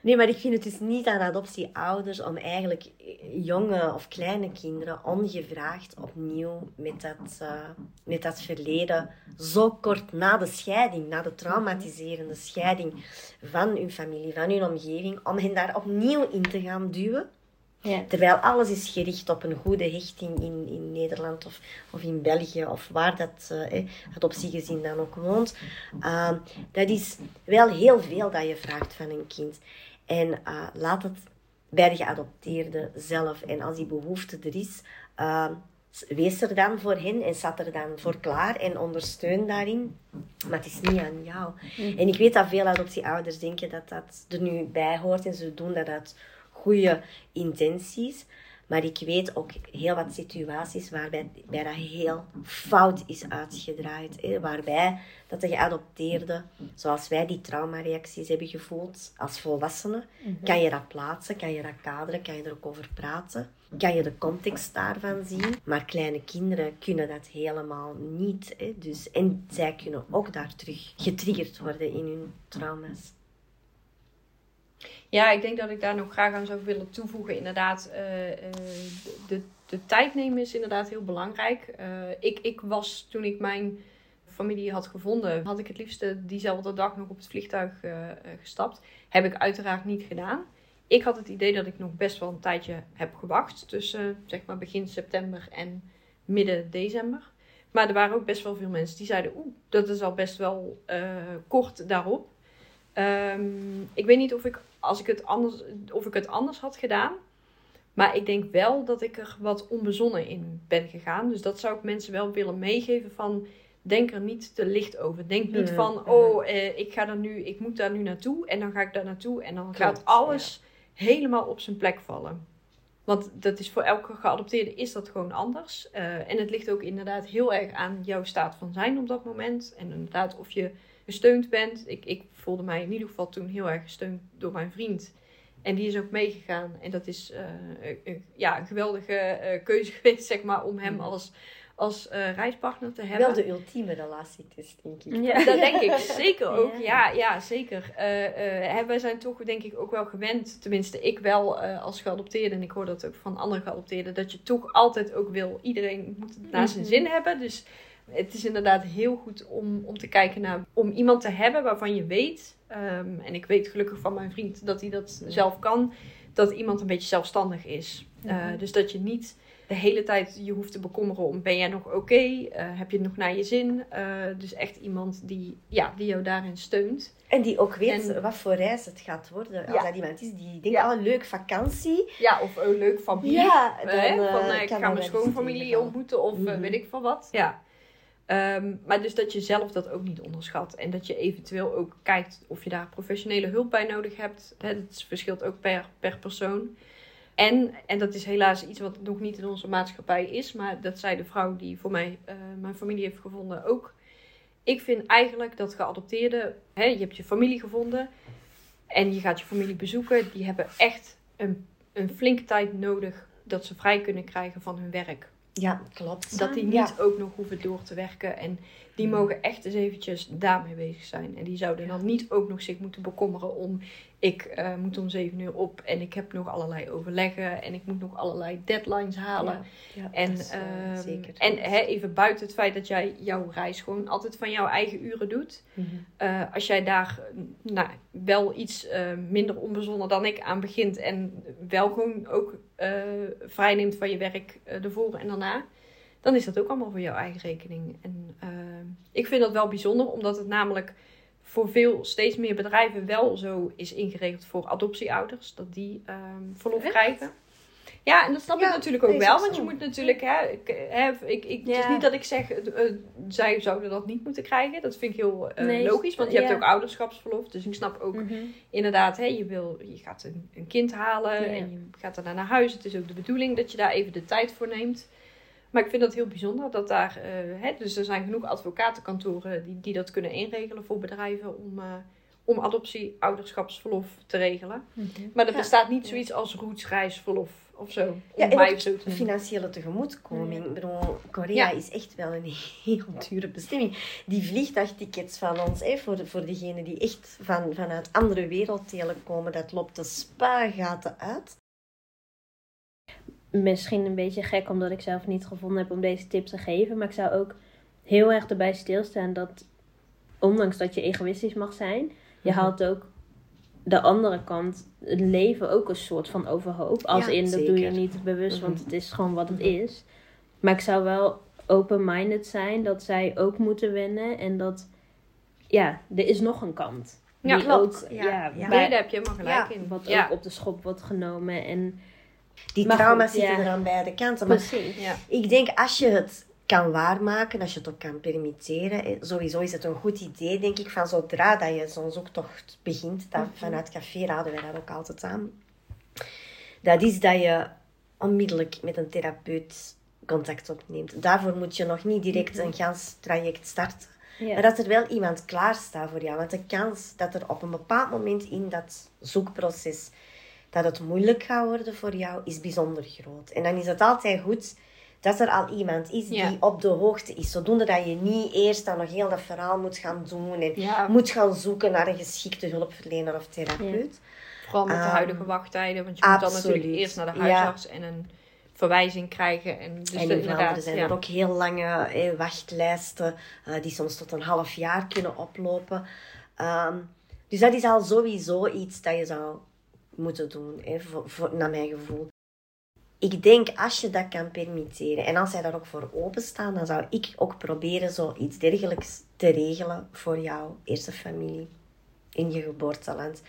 Nee, maar ik vind het dus niet aan adoptieouders om eigenlijk jonge of kleine kinderen ongevraagd opnieuw met dat, uh, met dat verleden, zo kort na de scheiding, na de traumatiserende scheiding van hun familie, van hun omgeving, om hen daar opnieuw in te gaan duwen. Ja. Terwijl alles is gericht op een goede hechting in, in Nederland of, of in België of waar dat uh, het optiegezin dan ook woont. Uh, dat is wel heel veel dat je vraagt van een kind. En uh, laat het bij de geadopteerde zelf. En als die behoefte er is, uh, wees er dan voor hen en zat er dan voor klaar en ondersteun daarin. Maar het is niet aan jou. En ik weet dat veel adoptieouders denken dat dat er nu bij hoort en ze doen dat uit goede intenties. Maar ik weet ook heel wat situaties waarbij bij dat heel fout is uitgedraaid. Hè? Waarbij dat de geadopteerde, zoals wij die traumareacties hebben gevoeld als volwassenen, kan je dat plaatsen, kan je dat kaderen, kan je er ook over praten. Kan je de context daarvan zien. Maar kleine kinderen kunnen dat helemaal niet. Hè? Dus, en zij kunnen ook daar terug getriggerd worden in hun trauma's. Ja, ik denk dat ik daar nog graag aan zou willen toevoegen. Inderdaad, eh, eh, de, de tijd nemen is inderdaad heel belangrijk. Eh, ik, ik was toen ik mijn familie had gevonden, had ik het liefste diezelfde dag nog op het vliegtuig gestapt. Heb ik uiteraard niet gedaan. Ik had het idee dat ik nog best wel een tijdje heb gewacht. Tussen zeg maar begin september en midden december. Maar er waren ook best wel veel mensen die zeiden: Oeh, dat is al best wel kort daarop. Ehm, ik weet niet of ik, als ik het anders, of ik het anders had gedaan. Maar ik denk wel dat ik er wat onbezonnen in ben gegaan. Dus dat zou ik mensen wel willen meegeven van... Denk er niet te licht over. Denk niet van, oh, eh, ik ga er nu, ik moet daar nu naartoe. En dan ga ik daar naartoe. En dan gaat alles helemaal op zijn plek vallen. Want dat is voor elke geadopteerde is dat gewoon anders. Uh, en het ligt ook inderdaad heel erg aan jouw staat van zijn op dat moment. En inderdaad of je gesteund bent. Ik, ik voelde mij in ieder geval toen heel erg gesteund door mijn vriend. En die is ook meegegaan. En dat is uh, ja, een geweldige uh, keuze [LAUGHS] geweest, zeg maar, om hem als, als reispartner te hebben. Wel de ultieme relatie, dus, denk ik. Ja. Dat denk ik [LAUGHS] zeker ook. Ja, ja, zeker. Wij zijn toch, denk ik, ook wel gewend, tenminste ik wel als geadopteerde, en ik hoor dat ook van andere geadopteerden, dat je toch altijd ook wil, iedereen moet het naar zijn mhm. zin hebben. Dus het is inderdaad heel goed om, om te kijken naar, om iemand te hebben waarvan je weet, ehm, en ik weet gelukkig van mijn vriend dat hij dat zelf kan, dat iemand een beetje zelfstandig is. Uh, dus dat je niet de hele tijd je hoeft te bekommeren om ben jij nog oké, eh, heb je het nog naar je zin. Uh, dus echt iemand die, ja, die jou daarin steunt. En die ook weet wat voor reis het gaat worden. Als dat iemand is die denkt, ja. oh leuk vakantie. Ja, of oh leuk familie. Ja, dan, van, ik ga mijn schoonfamilie ontmoeten of mm weet ik van wat. Ja. Ehm, maar dus dat je zelf dat ook niet onderschat. En dat je eventueel ook kijkt of je daar professionele hulp bij nodig hebt. Het verschilt ook per, per persoon. En, en dat is helaas iets wat nog niet in onze maatschappij is. Maar dat zei de vrouw die voor mij uh, mijn familie heeft gevonden ook. Ik vind eigenlijk dat geadopteerden... Je hebt je familie gevonden. En je gaat je familie bezoeken. Die hebben echt een, een flinke tijd nodig dat ze vrij kunnen krijgen van hun werk. Ja, klopt. Dat die niet ook nog hoeven door te werken. En die hmm. mogen echt eens eventjes daarmee bezig zijn. En die zouden dan niet ook nog zich moeten bekommeren om... Ik uh, moet om zeven uur op en ik heb nog allerlei overleggen. En ik moet nog allerlei deadlines halen. Ja, en is, uh, zeker. En hè, even buiten het feit dat jij jouw reis gewoon altijd van jouw eigen uren doet. Mm -hmm. als jij daar nou, wel iets minder onbezonnen dan ik aan begint. En wel gewoon ook vrij neemt van je werk ervoor en daarna dan is dat ook allemaal voor jouw eigen rekening. En ik vind dat wel bijzonder, omdat het namelijk voor veel, steeds meer bedrijven wel zo is ingeregeld voor adoptieouders, dat die uh, verlof krijgen. Ja, en dat snap ik natuurlijk ook wel, want je moet natuurlijk, hè, ik, hè, ik, ik, het is niet dat ik zeg, uh, zij zouden dat niet moeten krijgen. Dat vind ik heel uh, nee, logisch, want je hebt ook ouderschapsverlof. Dus ik snap ook mm -hmm. inderdaad, hè, je, wil, je gaat een, een kind halen en je gaat daarna naar huis. Het is ook de bedoeling dat je daar even de tijd voor neemt. Maar ik vind dat heel bijzonder dat daar. Uh, hè, dus er zijn genoeg advocatenkantoren die, die dat kunnen inregelen voor bedrijven om, uh, om adoptie, ouderschapsverlof te regelen. Mhm. Maar er bestaat niet zoiets als roetsreisverlof of zo. Om ja, mij zo te financiële tegemoetkoming. Ik bedoel, Korea is echt wel een [LAUGHS] heel dure bestemming. Die vliegtuigtickets van ons, hè, voor, voor degenen die echt van, vanuit andere werelddelen komen, dat loopt de spuigaten uit misschien een beetje gek omdat ik zelf niet gevonden heb om deze tip te geven. Maar ik zou ook heel erg erbij stilstaan dat, ondanks dat je egoïstisch mag zijn, je mhm. haalt ook de andere kant het leven ook een soort van overhoop. Als in, dat doe je niet bewust, want mhm. het is gewoon wat het mhm. is. Maar ik zou wel open-minded zijn dat zij ook moeten wennen en dat, ja, er is nog een kant. Ja, klopt. Ook, ja, ja. daar heb je helemaal gelijk in. Wat ook op de schop wordt genomen en die trauma's zitten er aan beide kanten. Maar Precies, ja. ik denk als je het kan waarmaken, als je het ook kan permitteren, eh, sowieso is het een goed idee, denk ik, van zodra dat je zo'n zoektocht begint, dat, mm -hmm. vanuit café raden wij dat ook altijd aan. Dat is dat je onmiddellijk met een therapeut contact opneemt. Daarvoor moet je nog niet direct Mhm. een gans traject starten. Ja. Maar dat er wel iemand klaar staat voor jou. Want de kans dat er op een bepaald moment in dat zoekproces dat het moeilijk gaat worden voor jou, is bijzonder groot. En dan is het altijd goed dat er al iemand is Ja. die op de hoogte is. Zodoende dat je niet eerst dan nog heel dat verhaal moet gaan doen en Ja. moet gaan zoeken naar een geschikte hulpverlener of therapeut. Vooral met de Ehm, huidige wachttijden. Want je moet dan natuurlijk eerst naar de huisarts en een verwijzing krijgen. En dus en inderdaad, zijn ja. er ook heel lange eh, wachtlijsten eh, die soms tot een half jaar kunnen oplopen. Ehm, dus dat is al sowieso iets dat je zou moeten doen, hè, voor, voor- naar mijn gevoel. Ik denk als je dat kan permitteren en als zij daar ook voor openstaan, dan zou ik ook proberen zoiets dergelijks te regelen voor jouw eerste familie in je geboorteland.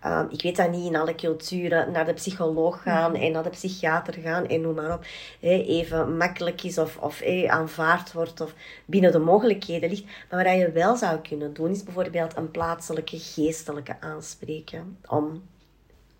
Ehm, ik weet dat niet in alle culturen naar de psycholoog gaan en naar de psychiater gaan en noem maar op. hè, even makkelijk is of, of aanvaard wordt of binnen de mogelijkheden ligt. Maar wat je wel zou kunnen doen, is bijvoorbeeld een plaatselijke geestelijke aanspreken om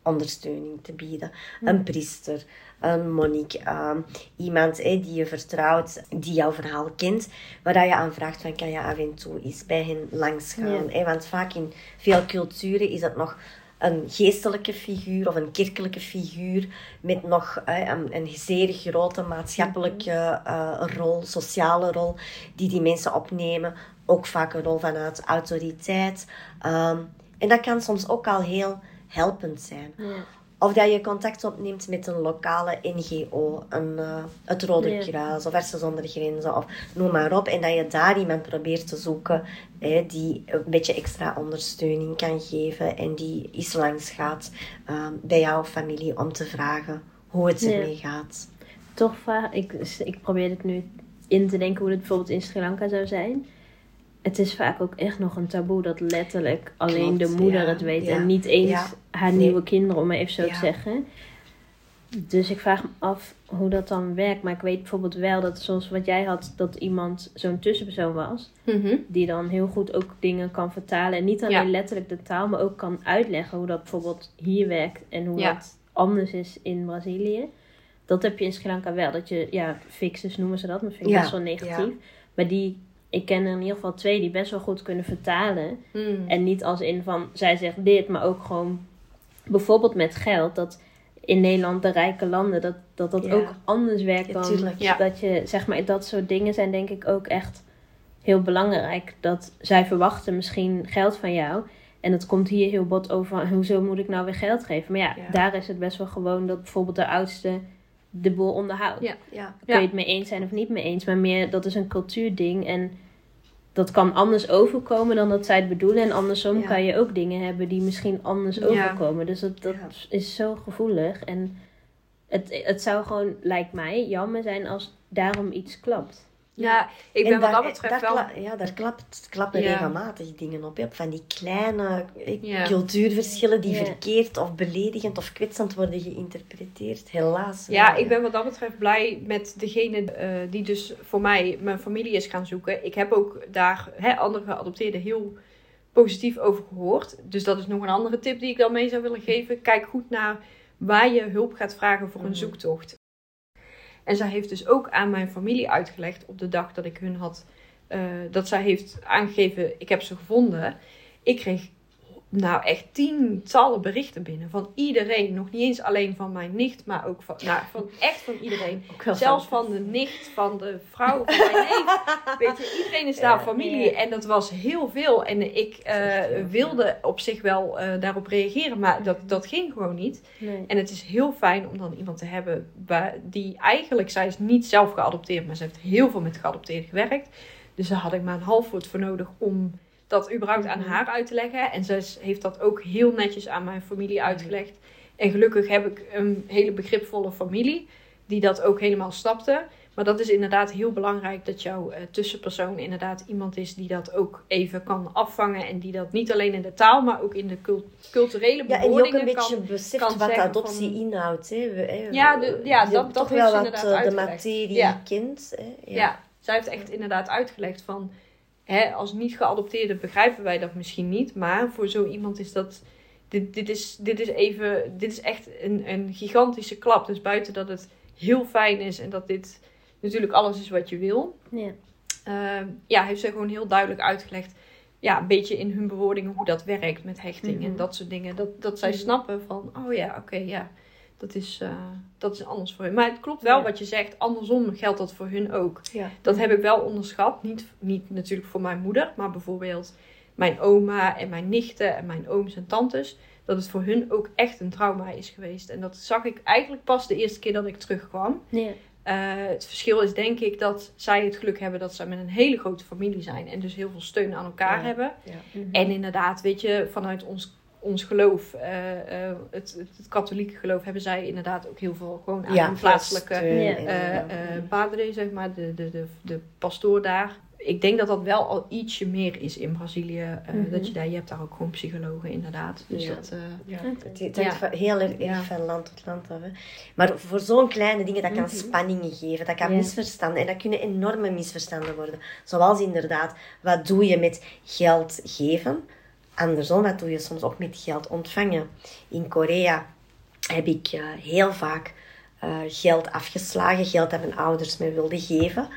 ondersteuning te bieden. Een priester, een monnik, ehm, iemand die je vertrouwt, die jouw verhaal kent, waar dat je aan vraagt van kan je af en toe eens bij hen langsgaan. Ja. Hè? Want vaak in veel culturen is het nog een geestelijke figuur of een kerkelijke figuur met nog een zeer grote maatschappelijke eh, rol, sociale rol, die die mensen opnemen. Ook vaak een rol vanuit autoriteit. Ehm, en dat kan soms ook al heel helpend zijn. Ja. Of dat je contact opneemt met een lokale NGO, een, eh, het Rode Ja. Kruis of Artsen zonder Grenzen of noem maar op. En dat je daar iemand probeert te zoeken hè, die een beetje extra ondersteuning kan geven en die eens langs gaat eh, bij jouw familie om te vragen hoe het Ja. ermee gaat. Toch ik, ik probeer het nu in te denken hoe het bijvoorbeeld in Sri Lanka zou zijn. Het is vaak ook echt nog een taboe dat letterlijk alleen Klopt, de moeder ja, het weet ja, en niet eens ja. haar Nee. nieuwe kinderen, om maar even zo te zeggen. Dus ik vraag me af hoe dat dan werkt. Maar ik weet bijvoorbeeld wel dat zoals wat jij had, dat iemand zo'n tussenpersoon was. Mhm. Die dan heel goed ook dingen kan vertalen. En niet alleen letterlijk de taal, maar ook kan uitleggen hoe dat bijvoorbeeld hier werkt. En hoe dat anders is in Brazilië. Dat heb je in Sri Lanka wel. Dat je, ja, fixes noemen ze dat, maar vind ik best wel negatief. Maar die, ik ken er in ieder geval twee die best wel goed kunnen vertalen. Mm. En niet als in van, zij zegt dit, maar ook gewoon bijvoorbeeld met geld. Dat in Nederland, de rijke landen, dat dat, dat Ja. ook anders werkt Ja, dan. Ja. dat je, zeg maar, dat soort dingen zijn denk ik ook echt heel belangrijk. Dat zij verwachten misschien geld van jou. En het komt hier heel bot over, hoezo moet ik nou weer geld geven? Maar ja, Ja. daar is het best wel gewoon dat bijvoorbeeld de oudste de boel onderhoudt. Ja. Ja. Kun je het mee eens zijn of niet mee eens, maar meer dat is een cultuurding en dat kan anders overkomen dan dat zij het bedoelen. En andersom Ja. kan je ook dingen hebben die misschien anders Ja. overkomen. Dus dat, dat Ja. is zo gevoelig. En het, het zou gewoon, lijkt mij, jammer zijn als daarom iets klapt. Ja, ik En ben wat daar- dat betreft wel... ja, daar klapt, klappen Ja. regelmatig dingen op. hè, van die kleine eh, Ja. cultuurverschillen die Ja. verkeerd of beledigend of kwetsend worden geïnterpreteerd. Helaas. Ja, ik ben wat dat betreft blij met degene eh, die dus voor mij mijn familie is gaan zoeken. Ik heb ook daar hè, andere geadopteerden heel positief over gehoord. Dus dat is nog een andere tip die ik dan mee zou willen geven. Kijk goed naar waar je hulp gaat vragen voor een Mhm. zoektocht. En zij heeft dus ook aan mijn familie uitgelegd op de dag dat ik hun had, eh, dat zij heeft aangegeven, ik heb ze gevonden. Ik kreeg nou echt tientallen berichten binnen van iedereen. Nog niet eens alleen van mijn nicht, maar ook van, nou, van echt van iedereen. Zelfs van de nicht, van de vrouw, van mijn [LAUGHS] neef. Weet je, iedereen is daar familie. En dat was heel veel. En ik eh, wilde op zich wel eh, daarop reageren, maar dat, dat ging gewoon niet. Nee. En het is heel fijn om dan iemand te hebben die eigenlijk, zij is niet zelf geadopteerd, maar ze heeft heel veel met geadopteerden gewerkt. Dus daar had ik maar een half woord voor nodig om dat überhaupt aan Mhm. haar uit te leggen. En zij is- heeft dat ook heel netjes aan mijn familie uitgelegd. En gelukkig heb ik een hele begripvolle familie die dat ook helemaal snapte. Maar dat is inderdaad heel belangrijk dat jouw eh, tussenpersoon inderdaad iemand is die dat ook even kan afvangen. En die dat niet alleen in de taal, maar ook in de cul- culturele Ja, en ook bewoordingen een beetje kan. beseft kan wat adoptie van- inhoudt. Hè. We- hè, Ja, de- ja, dat- dat toch heeft wel ze wat inderdaad eh, de materie Ja. kent. Hè. Ja. zij heeft echt inderdaad uitgelegd van... Hè, als niet geadopteerde begrijpen wij dat misschien niet. Maar voor zo iemand is dat dit, dit, is, dit is even, dit is echt een, een gigantische klap. Dus buiten dat het heel fijn is en dat dit natuurlijk alles is wat je wil. Ja. Uh, ja, heeft ze gewoon heel duidelijk uitgelegd. Ja, een beetje in hun bewoordingen hoe dat werkt met hechting en Mhm. dat soort dingen. Dat, dat zij Mhm. snappen van, oh ja, oké, ja. Dat is, eh, dat is anders voor hun. Maar het klopt wel Ja. wat je zegt. Andersom geldt dat voor hun ook. Ja. Dat heb ik wel onderschat. Niet, niet natuurlijk voor mijn moeder, maar bijvoorbeeld mijn oma en mijn nichten en mijn ooms en tantes. Dat het voor hun ook echt een trauma is geweest. En dat zag ik eigenlijk pas de eerste keer dat ik terugkwam. Ja. Eh, het verschil is denk ik dat zij het geluk hebben dat zij met een hele grote familie zijn. En dus heel veel steun aan elkaar hebben. En inderdaad, weet je, vanuit ons, ons geloof, eh, eh, het, het, het katholieke geloof, hebben zij inderdaad ook heel veel gewoon aan Ja, hun plaatselijke eh eh, padre, zeg maar, de, de, de, de pastoor daar. Ik denk dat dat wel al ietsje meer is in Brazilië. eh, Mhm. dat je daar, je hebt daar ook gewoon psychologen inderdaad. Dus Ja. dat, eh, Ja, het, het Ja. hangt van- heel erg Ja. van land tot land af. Hè. Maar voor zo'n kleine dingen, dat kan Mhm. spanningen geven, dat kan misverstanden. En dat kunnen enorme misverstanden worden. Zoals inderdaad, wat doe je met geld geven? Andersom, wat doe je soms ook met geld ontvangen? In Korea heb ik eh, heel vaak eh, geld afgeslagen, geld dat mijn ouders me wilden geven.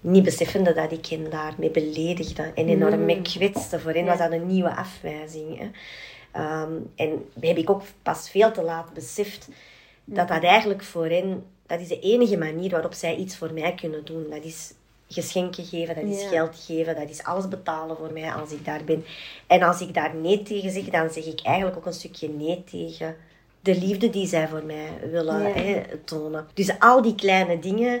Niet beseffende dat ik hen daarmee beledigde en enorm Mm. mee kwetste. Voor hen was dat een nieuwe afwijzing. Hè. Ehm, en heb ik ook pas veel te laat beseft dat dat eigenlijk voor hen, dat is de enige manier waarop zij iets voor mij kunnen doen. Dat is geschenken geven, dat is Ja. geld geven, dat is alles betalen voor mij als ik daar ben. En als ik daar nee tegen zeg, dan zeg ik eigenlijk ook een stukje nee tegen de liefde die zij voor mij willen Ja. hè, tonen. Dus al die kleine dingen.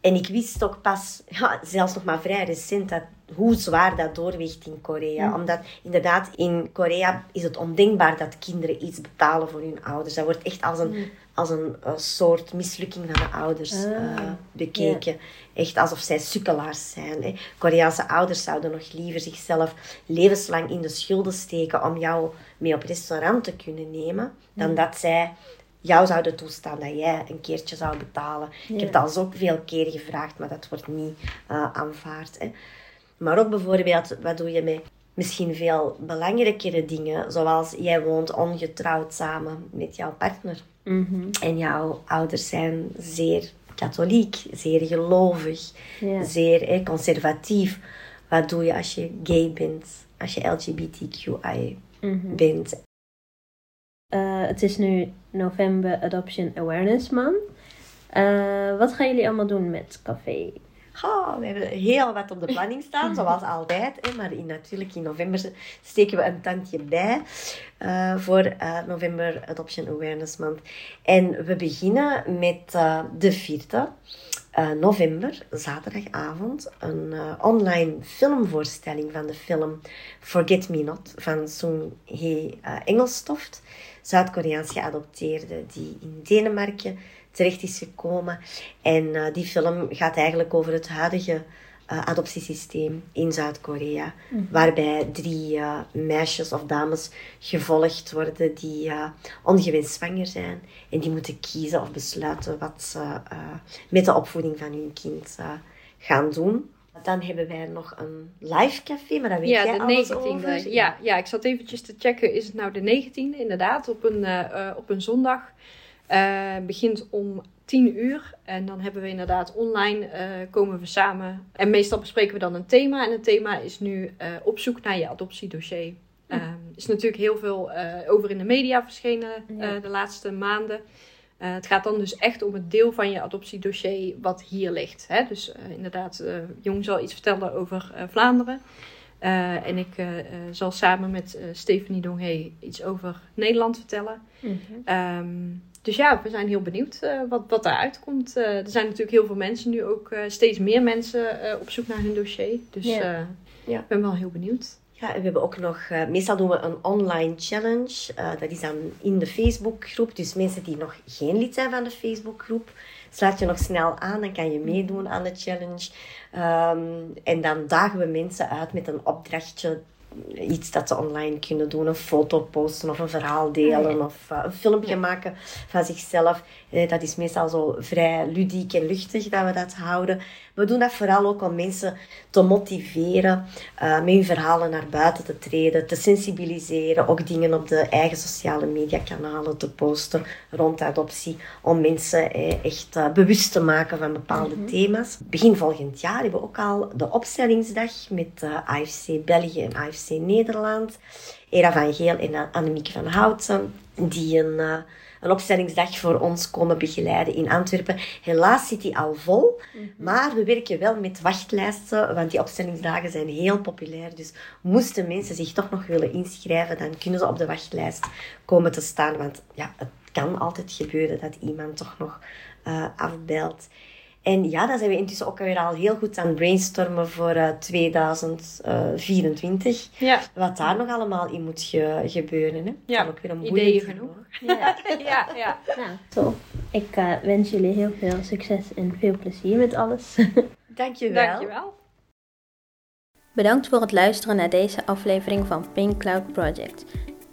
En ik wist ook pas, ja, zelfs nog maar vrij recent, dat, hoe zwaar dat doorweegt in Korea. Omdat inderdaad, in Korea is het ondenkbaar dat kinderen iets betalen voor hun ouders. Dat wordt echt als een, als een, eh, soort mislukking van de ouders Ah, eh, bekeken. Echt alsof zij sukkelaars zijn. Hè. Koreaanse ouders zouden nog liever zichzelf levenslang in de schulden steken om jou mee op restaurant te kunnen nemen, dan dat zij jou zouden toestaan dat jij een keertje zou betalen. Ik heb dat al zo veel keren gevraagd, maar dat wordt niet eh, aanvaard. Hè. Maar ook bijvoorbeeld, wat doe je met misschien veel belangrijkere dingen, zoals jij woont ongetrouwd samen met jouw partner. Mhm. En jouw ouders zijn zeer katholiek, zeer gelovig, Ja. zeer hè, conservatief. Wat doe je als je gay bent, als je LGBTQI Mhm. bent? Eh, het is nu november Adoption Awareness Month. Eh, wat gaan jullie allemaal doen met café? Oh, we hebben heel wat op de planning staan, zoals [LAUGHS] altijd. Hè, maar in, natuurlijk in november steken we een tandje bij eh, voor November Adoption Awareness Month. En we beginnen met de 4e eh, november, zaterdagavond, een online filmvoorstelling van de film Forget Me Not van Sung Hee Engelstoft. Zuid-Koreaans geadopteerde die in Denemarken terecht is gekomen. En eh, die film gaat eigenlijk over het huidige eh, adoptiesysteem in Zuid-Korea. Waarbij drie eh, meisjes of dames gevolgd worden die ongewenst zwanger zijn. En die moeten kiezen of besluiten wat ze met de opvoeding van hun kind gaan doen. Dan hebben wij nog een live café, maar daar weet ja, jij de alles 19e. over. Ja, ja, ik zat eventjes te checken. Is het nou de 19e? Inderdaad, op een, eh, eh, op een zondag. Eh, begint om 10 uur. En dan hebben we inderdaad online, komen we samen. En meestal bespreken we dan een thema. En het thema is nu op zoek naar je adoptiedossier. Er is natuurlijk heel veel over in de media verschenen Ja. de laatste maanden. Eh, het gaat dan dus echt om het deel van je adoptiedossier wat hier ligt. Hè? Dus eh, inderdaad, eh, Jong zal iets vertellen over Vlaanderen. En ik zal samen met Stephanie Donghe iets over Nederland vertellen. Mhm. Ehm, dus ja, we zijn heel benieuwd wat, wat daaruit komt. Er zijn natuurlijk heel veel mensen nu ook, steeds meer mensen op zoek naar hun dossier. Dus Ja. Ja. ik ben wel heel benieuwd. Ja, we hebben ook nog, eh, meestal doen we een online challenge. Eh, dat is dan in de Facebookgroep. Dus mensen die nog geen lid zijn van de Facebookgroep, sluit je nog snel aan. Dan kan je meedoen aan de challenge. Ehm, en dan dagen we mensen uit met een opdrachtje iets dat ze online kunnen doen. Een foto posten of een verhaal delen of uh, een filmpje maken van zichzelf. Eh, dat is meestal zo vrij ludiek en luchtig dat we dat houden. We doen dat vooral ook om mensen te motiveren, uh, met hun verhalen naar buiten te treden, te sensibiliseren, ook dingen op de eigen sociale mediakanalen te posten rond adoptie, om mensen eh, echt uh, bewust te maken van bepaalde mm -hmm. thema's. Begin volgend jaar hebben we ook al de opstellingsdag met AFC België en AFC Nederland. Era van Geel en Annemieke van Houten, die een een opstellingsdag voor ons komen begeleiden in Antwerpen. Helaas zit die al vol, mhm. maar we werken wel met wachtlijsten, want die opstellingsdagen zijn heel populair. Dus moesten mensen zich toch nog willen inschrijven, dan kunnen ze op de wachtlijst komen te staan. Want ja, het kan altijd gebeuren dat iemand toch nog uh, afbelt. En ja, dan zijn we intussen ook weer al heel goed aan brainstormen voor uh, 2024. Ja. Wat daar nog allemaal in moet ge gebeuren. Hè? Ja, ook weer een ideeën genoeg. [LAUGHS] Ja, ja. ja. Nou, top. Ik uh, wens jullie heel veel succes en veel plezier met alles. [LAUGHS] Dankjewel. Dankjewel. Bedankt voor het luisteren naar deze aflevering van Pink Cloud Project.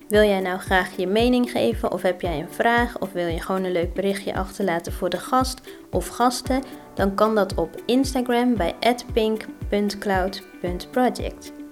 Wil jij nou graag je mening geven of heb jij een vraag of wil je gewoon een leuk berichtje achterlaten voor de gast of gasten? Dan kan dat op Instagram bij pink.cloud.project.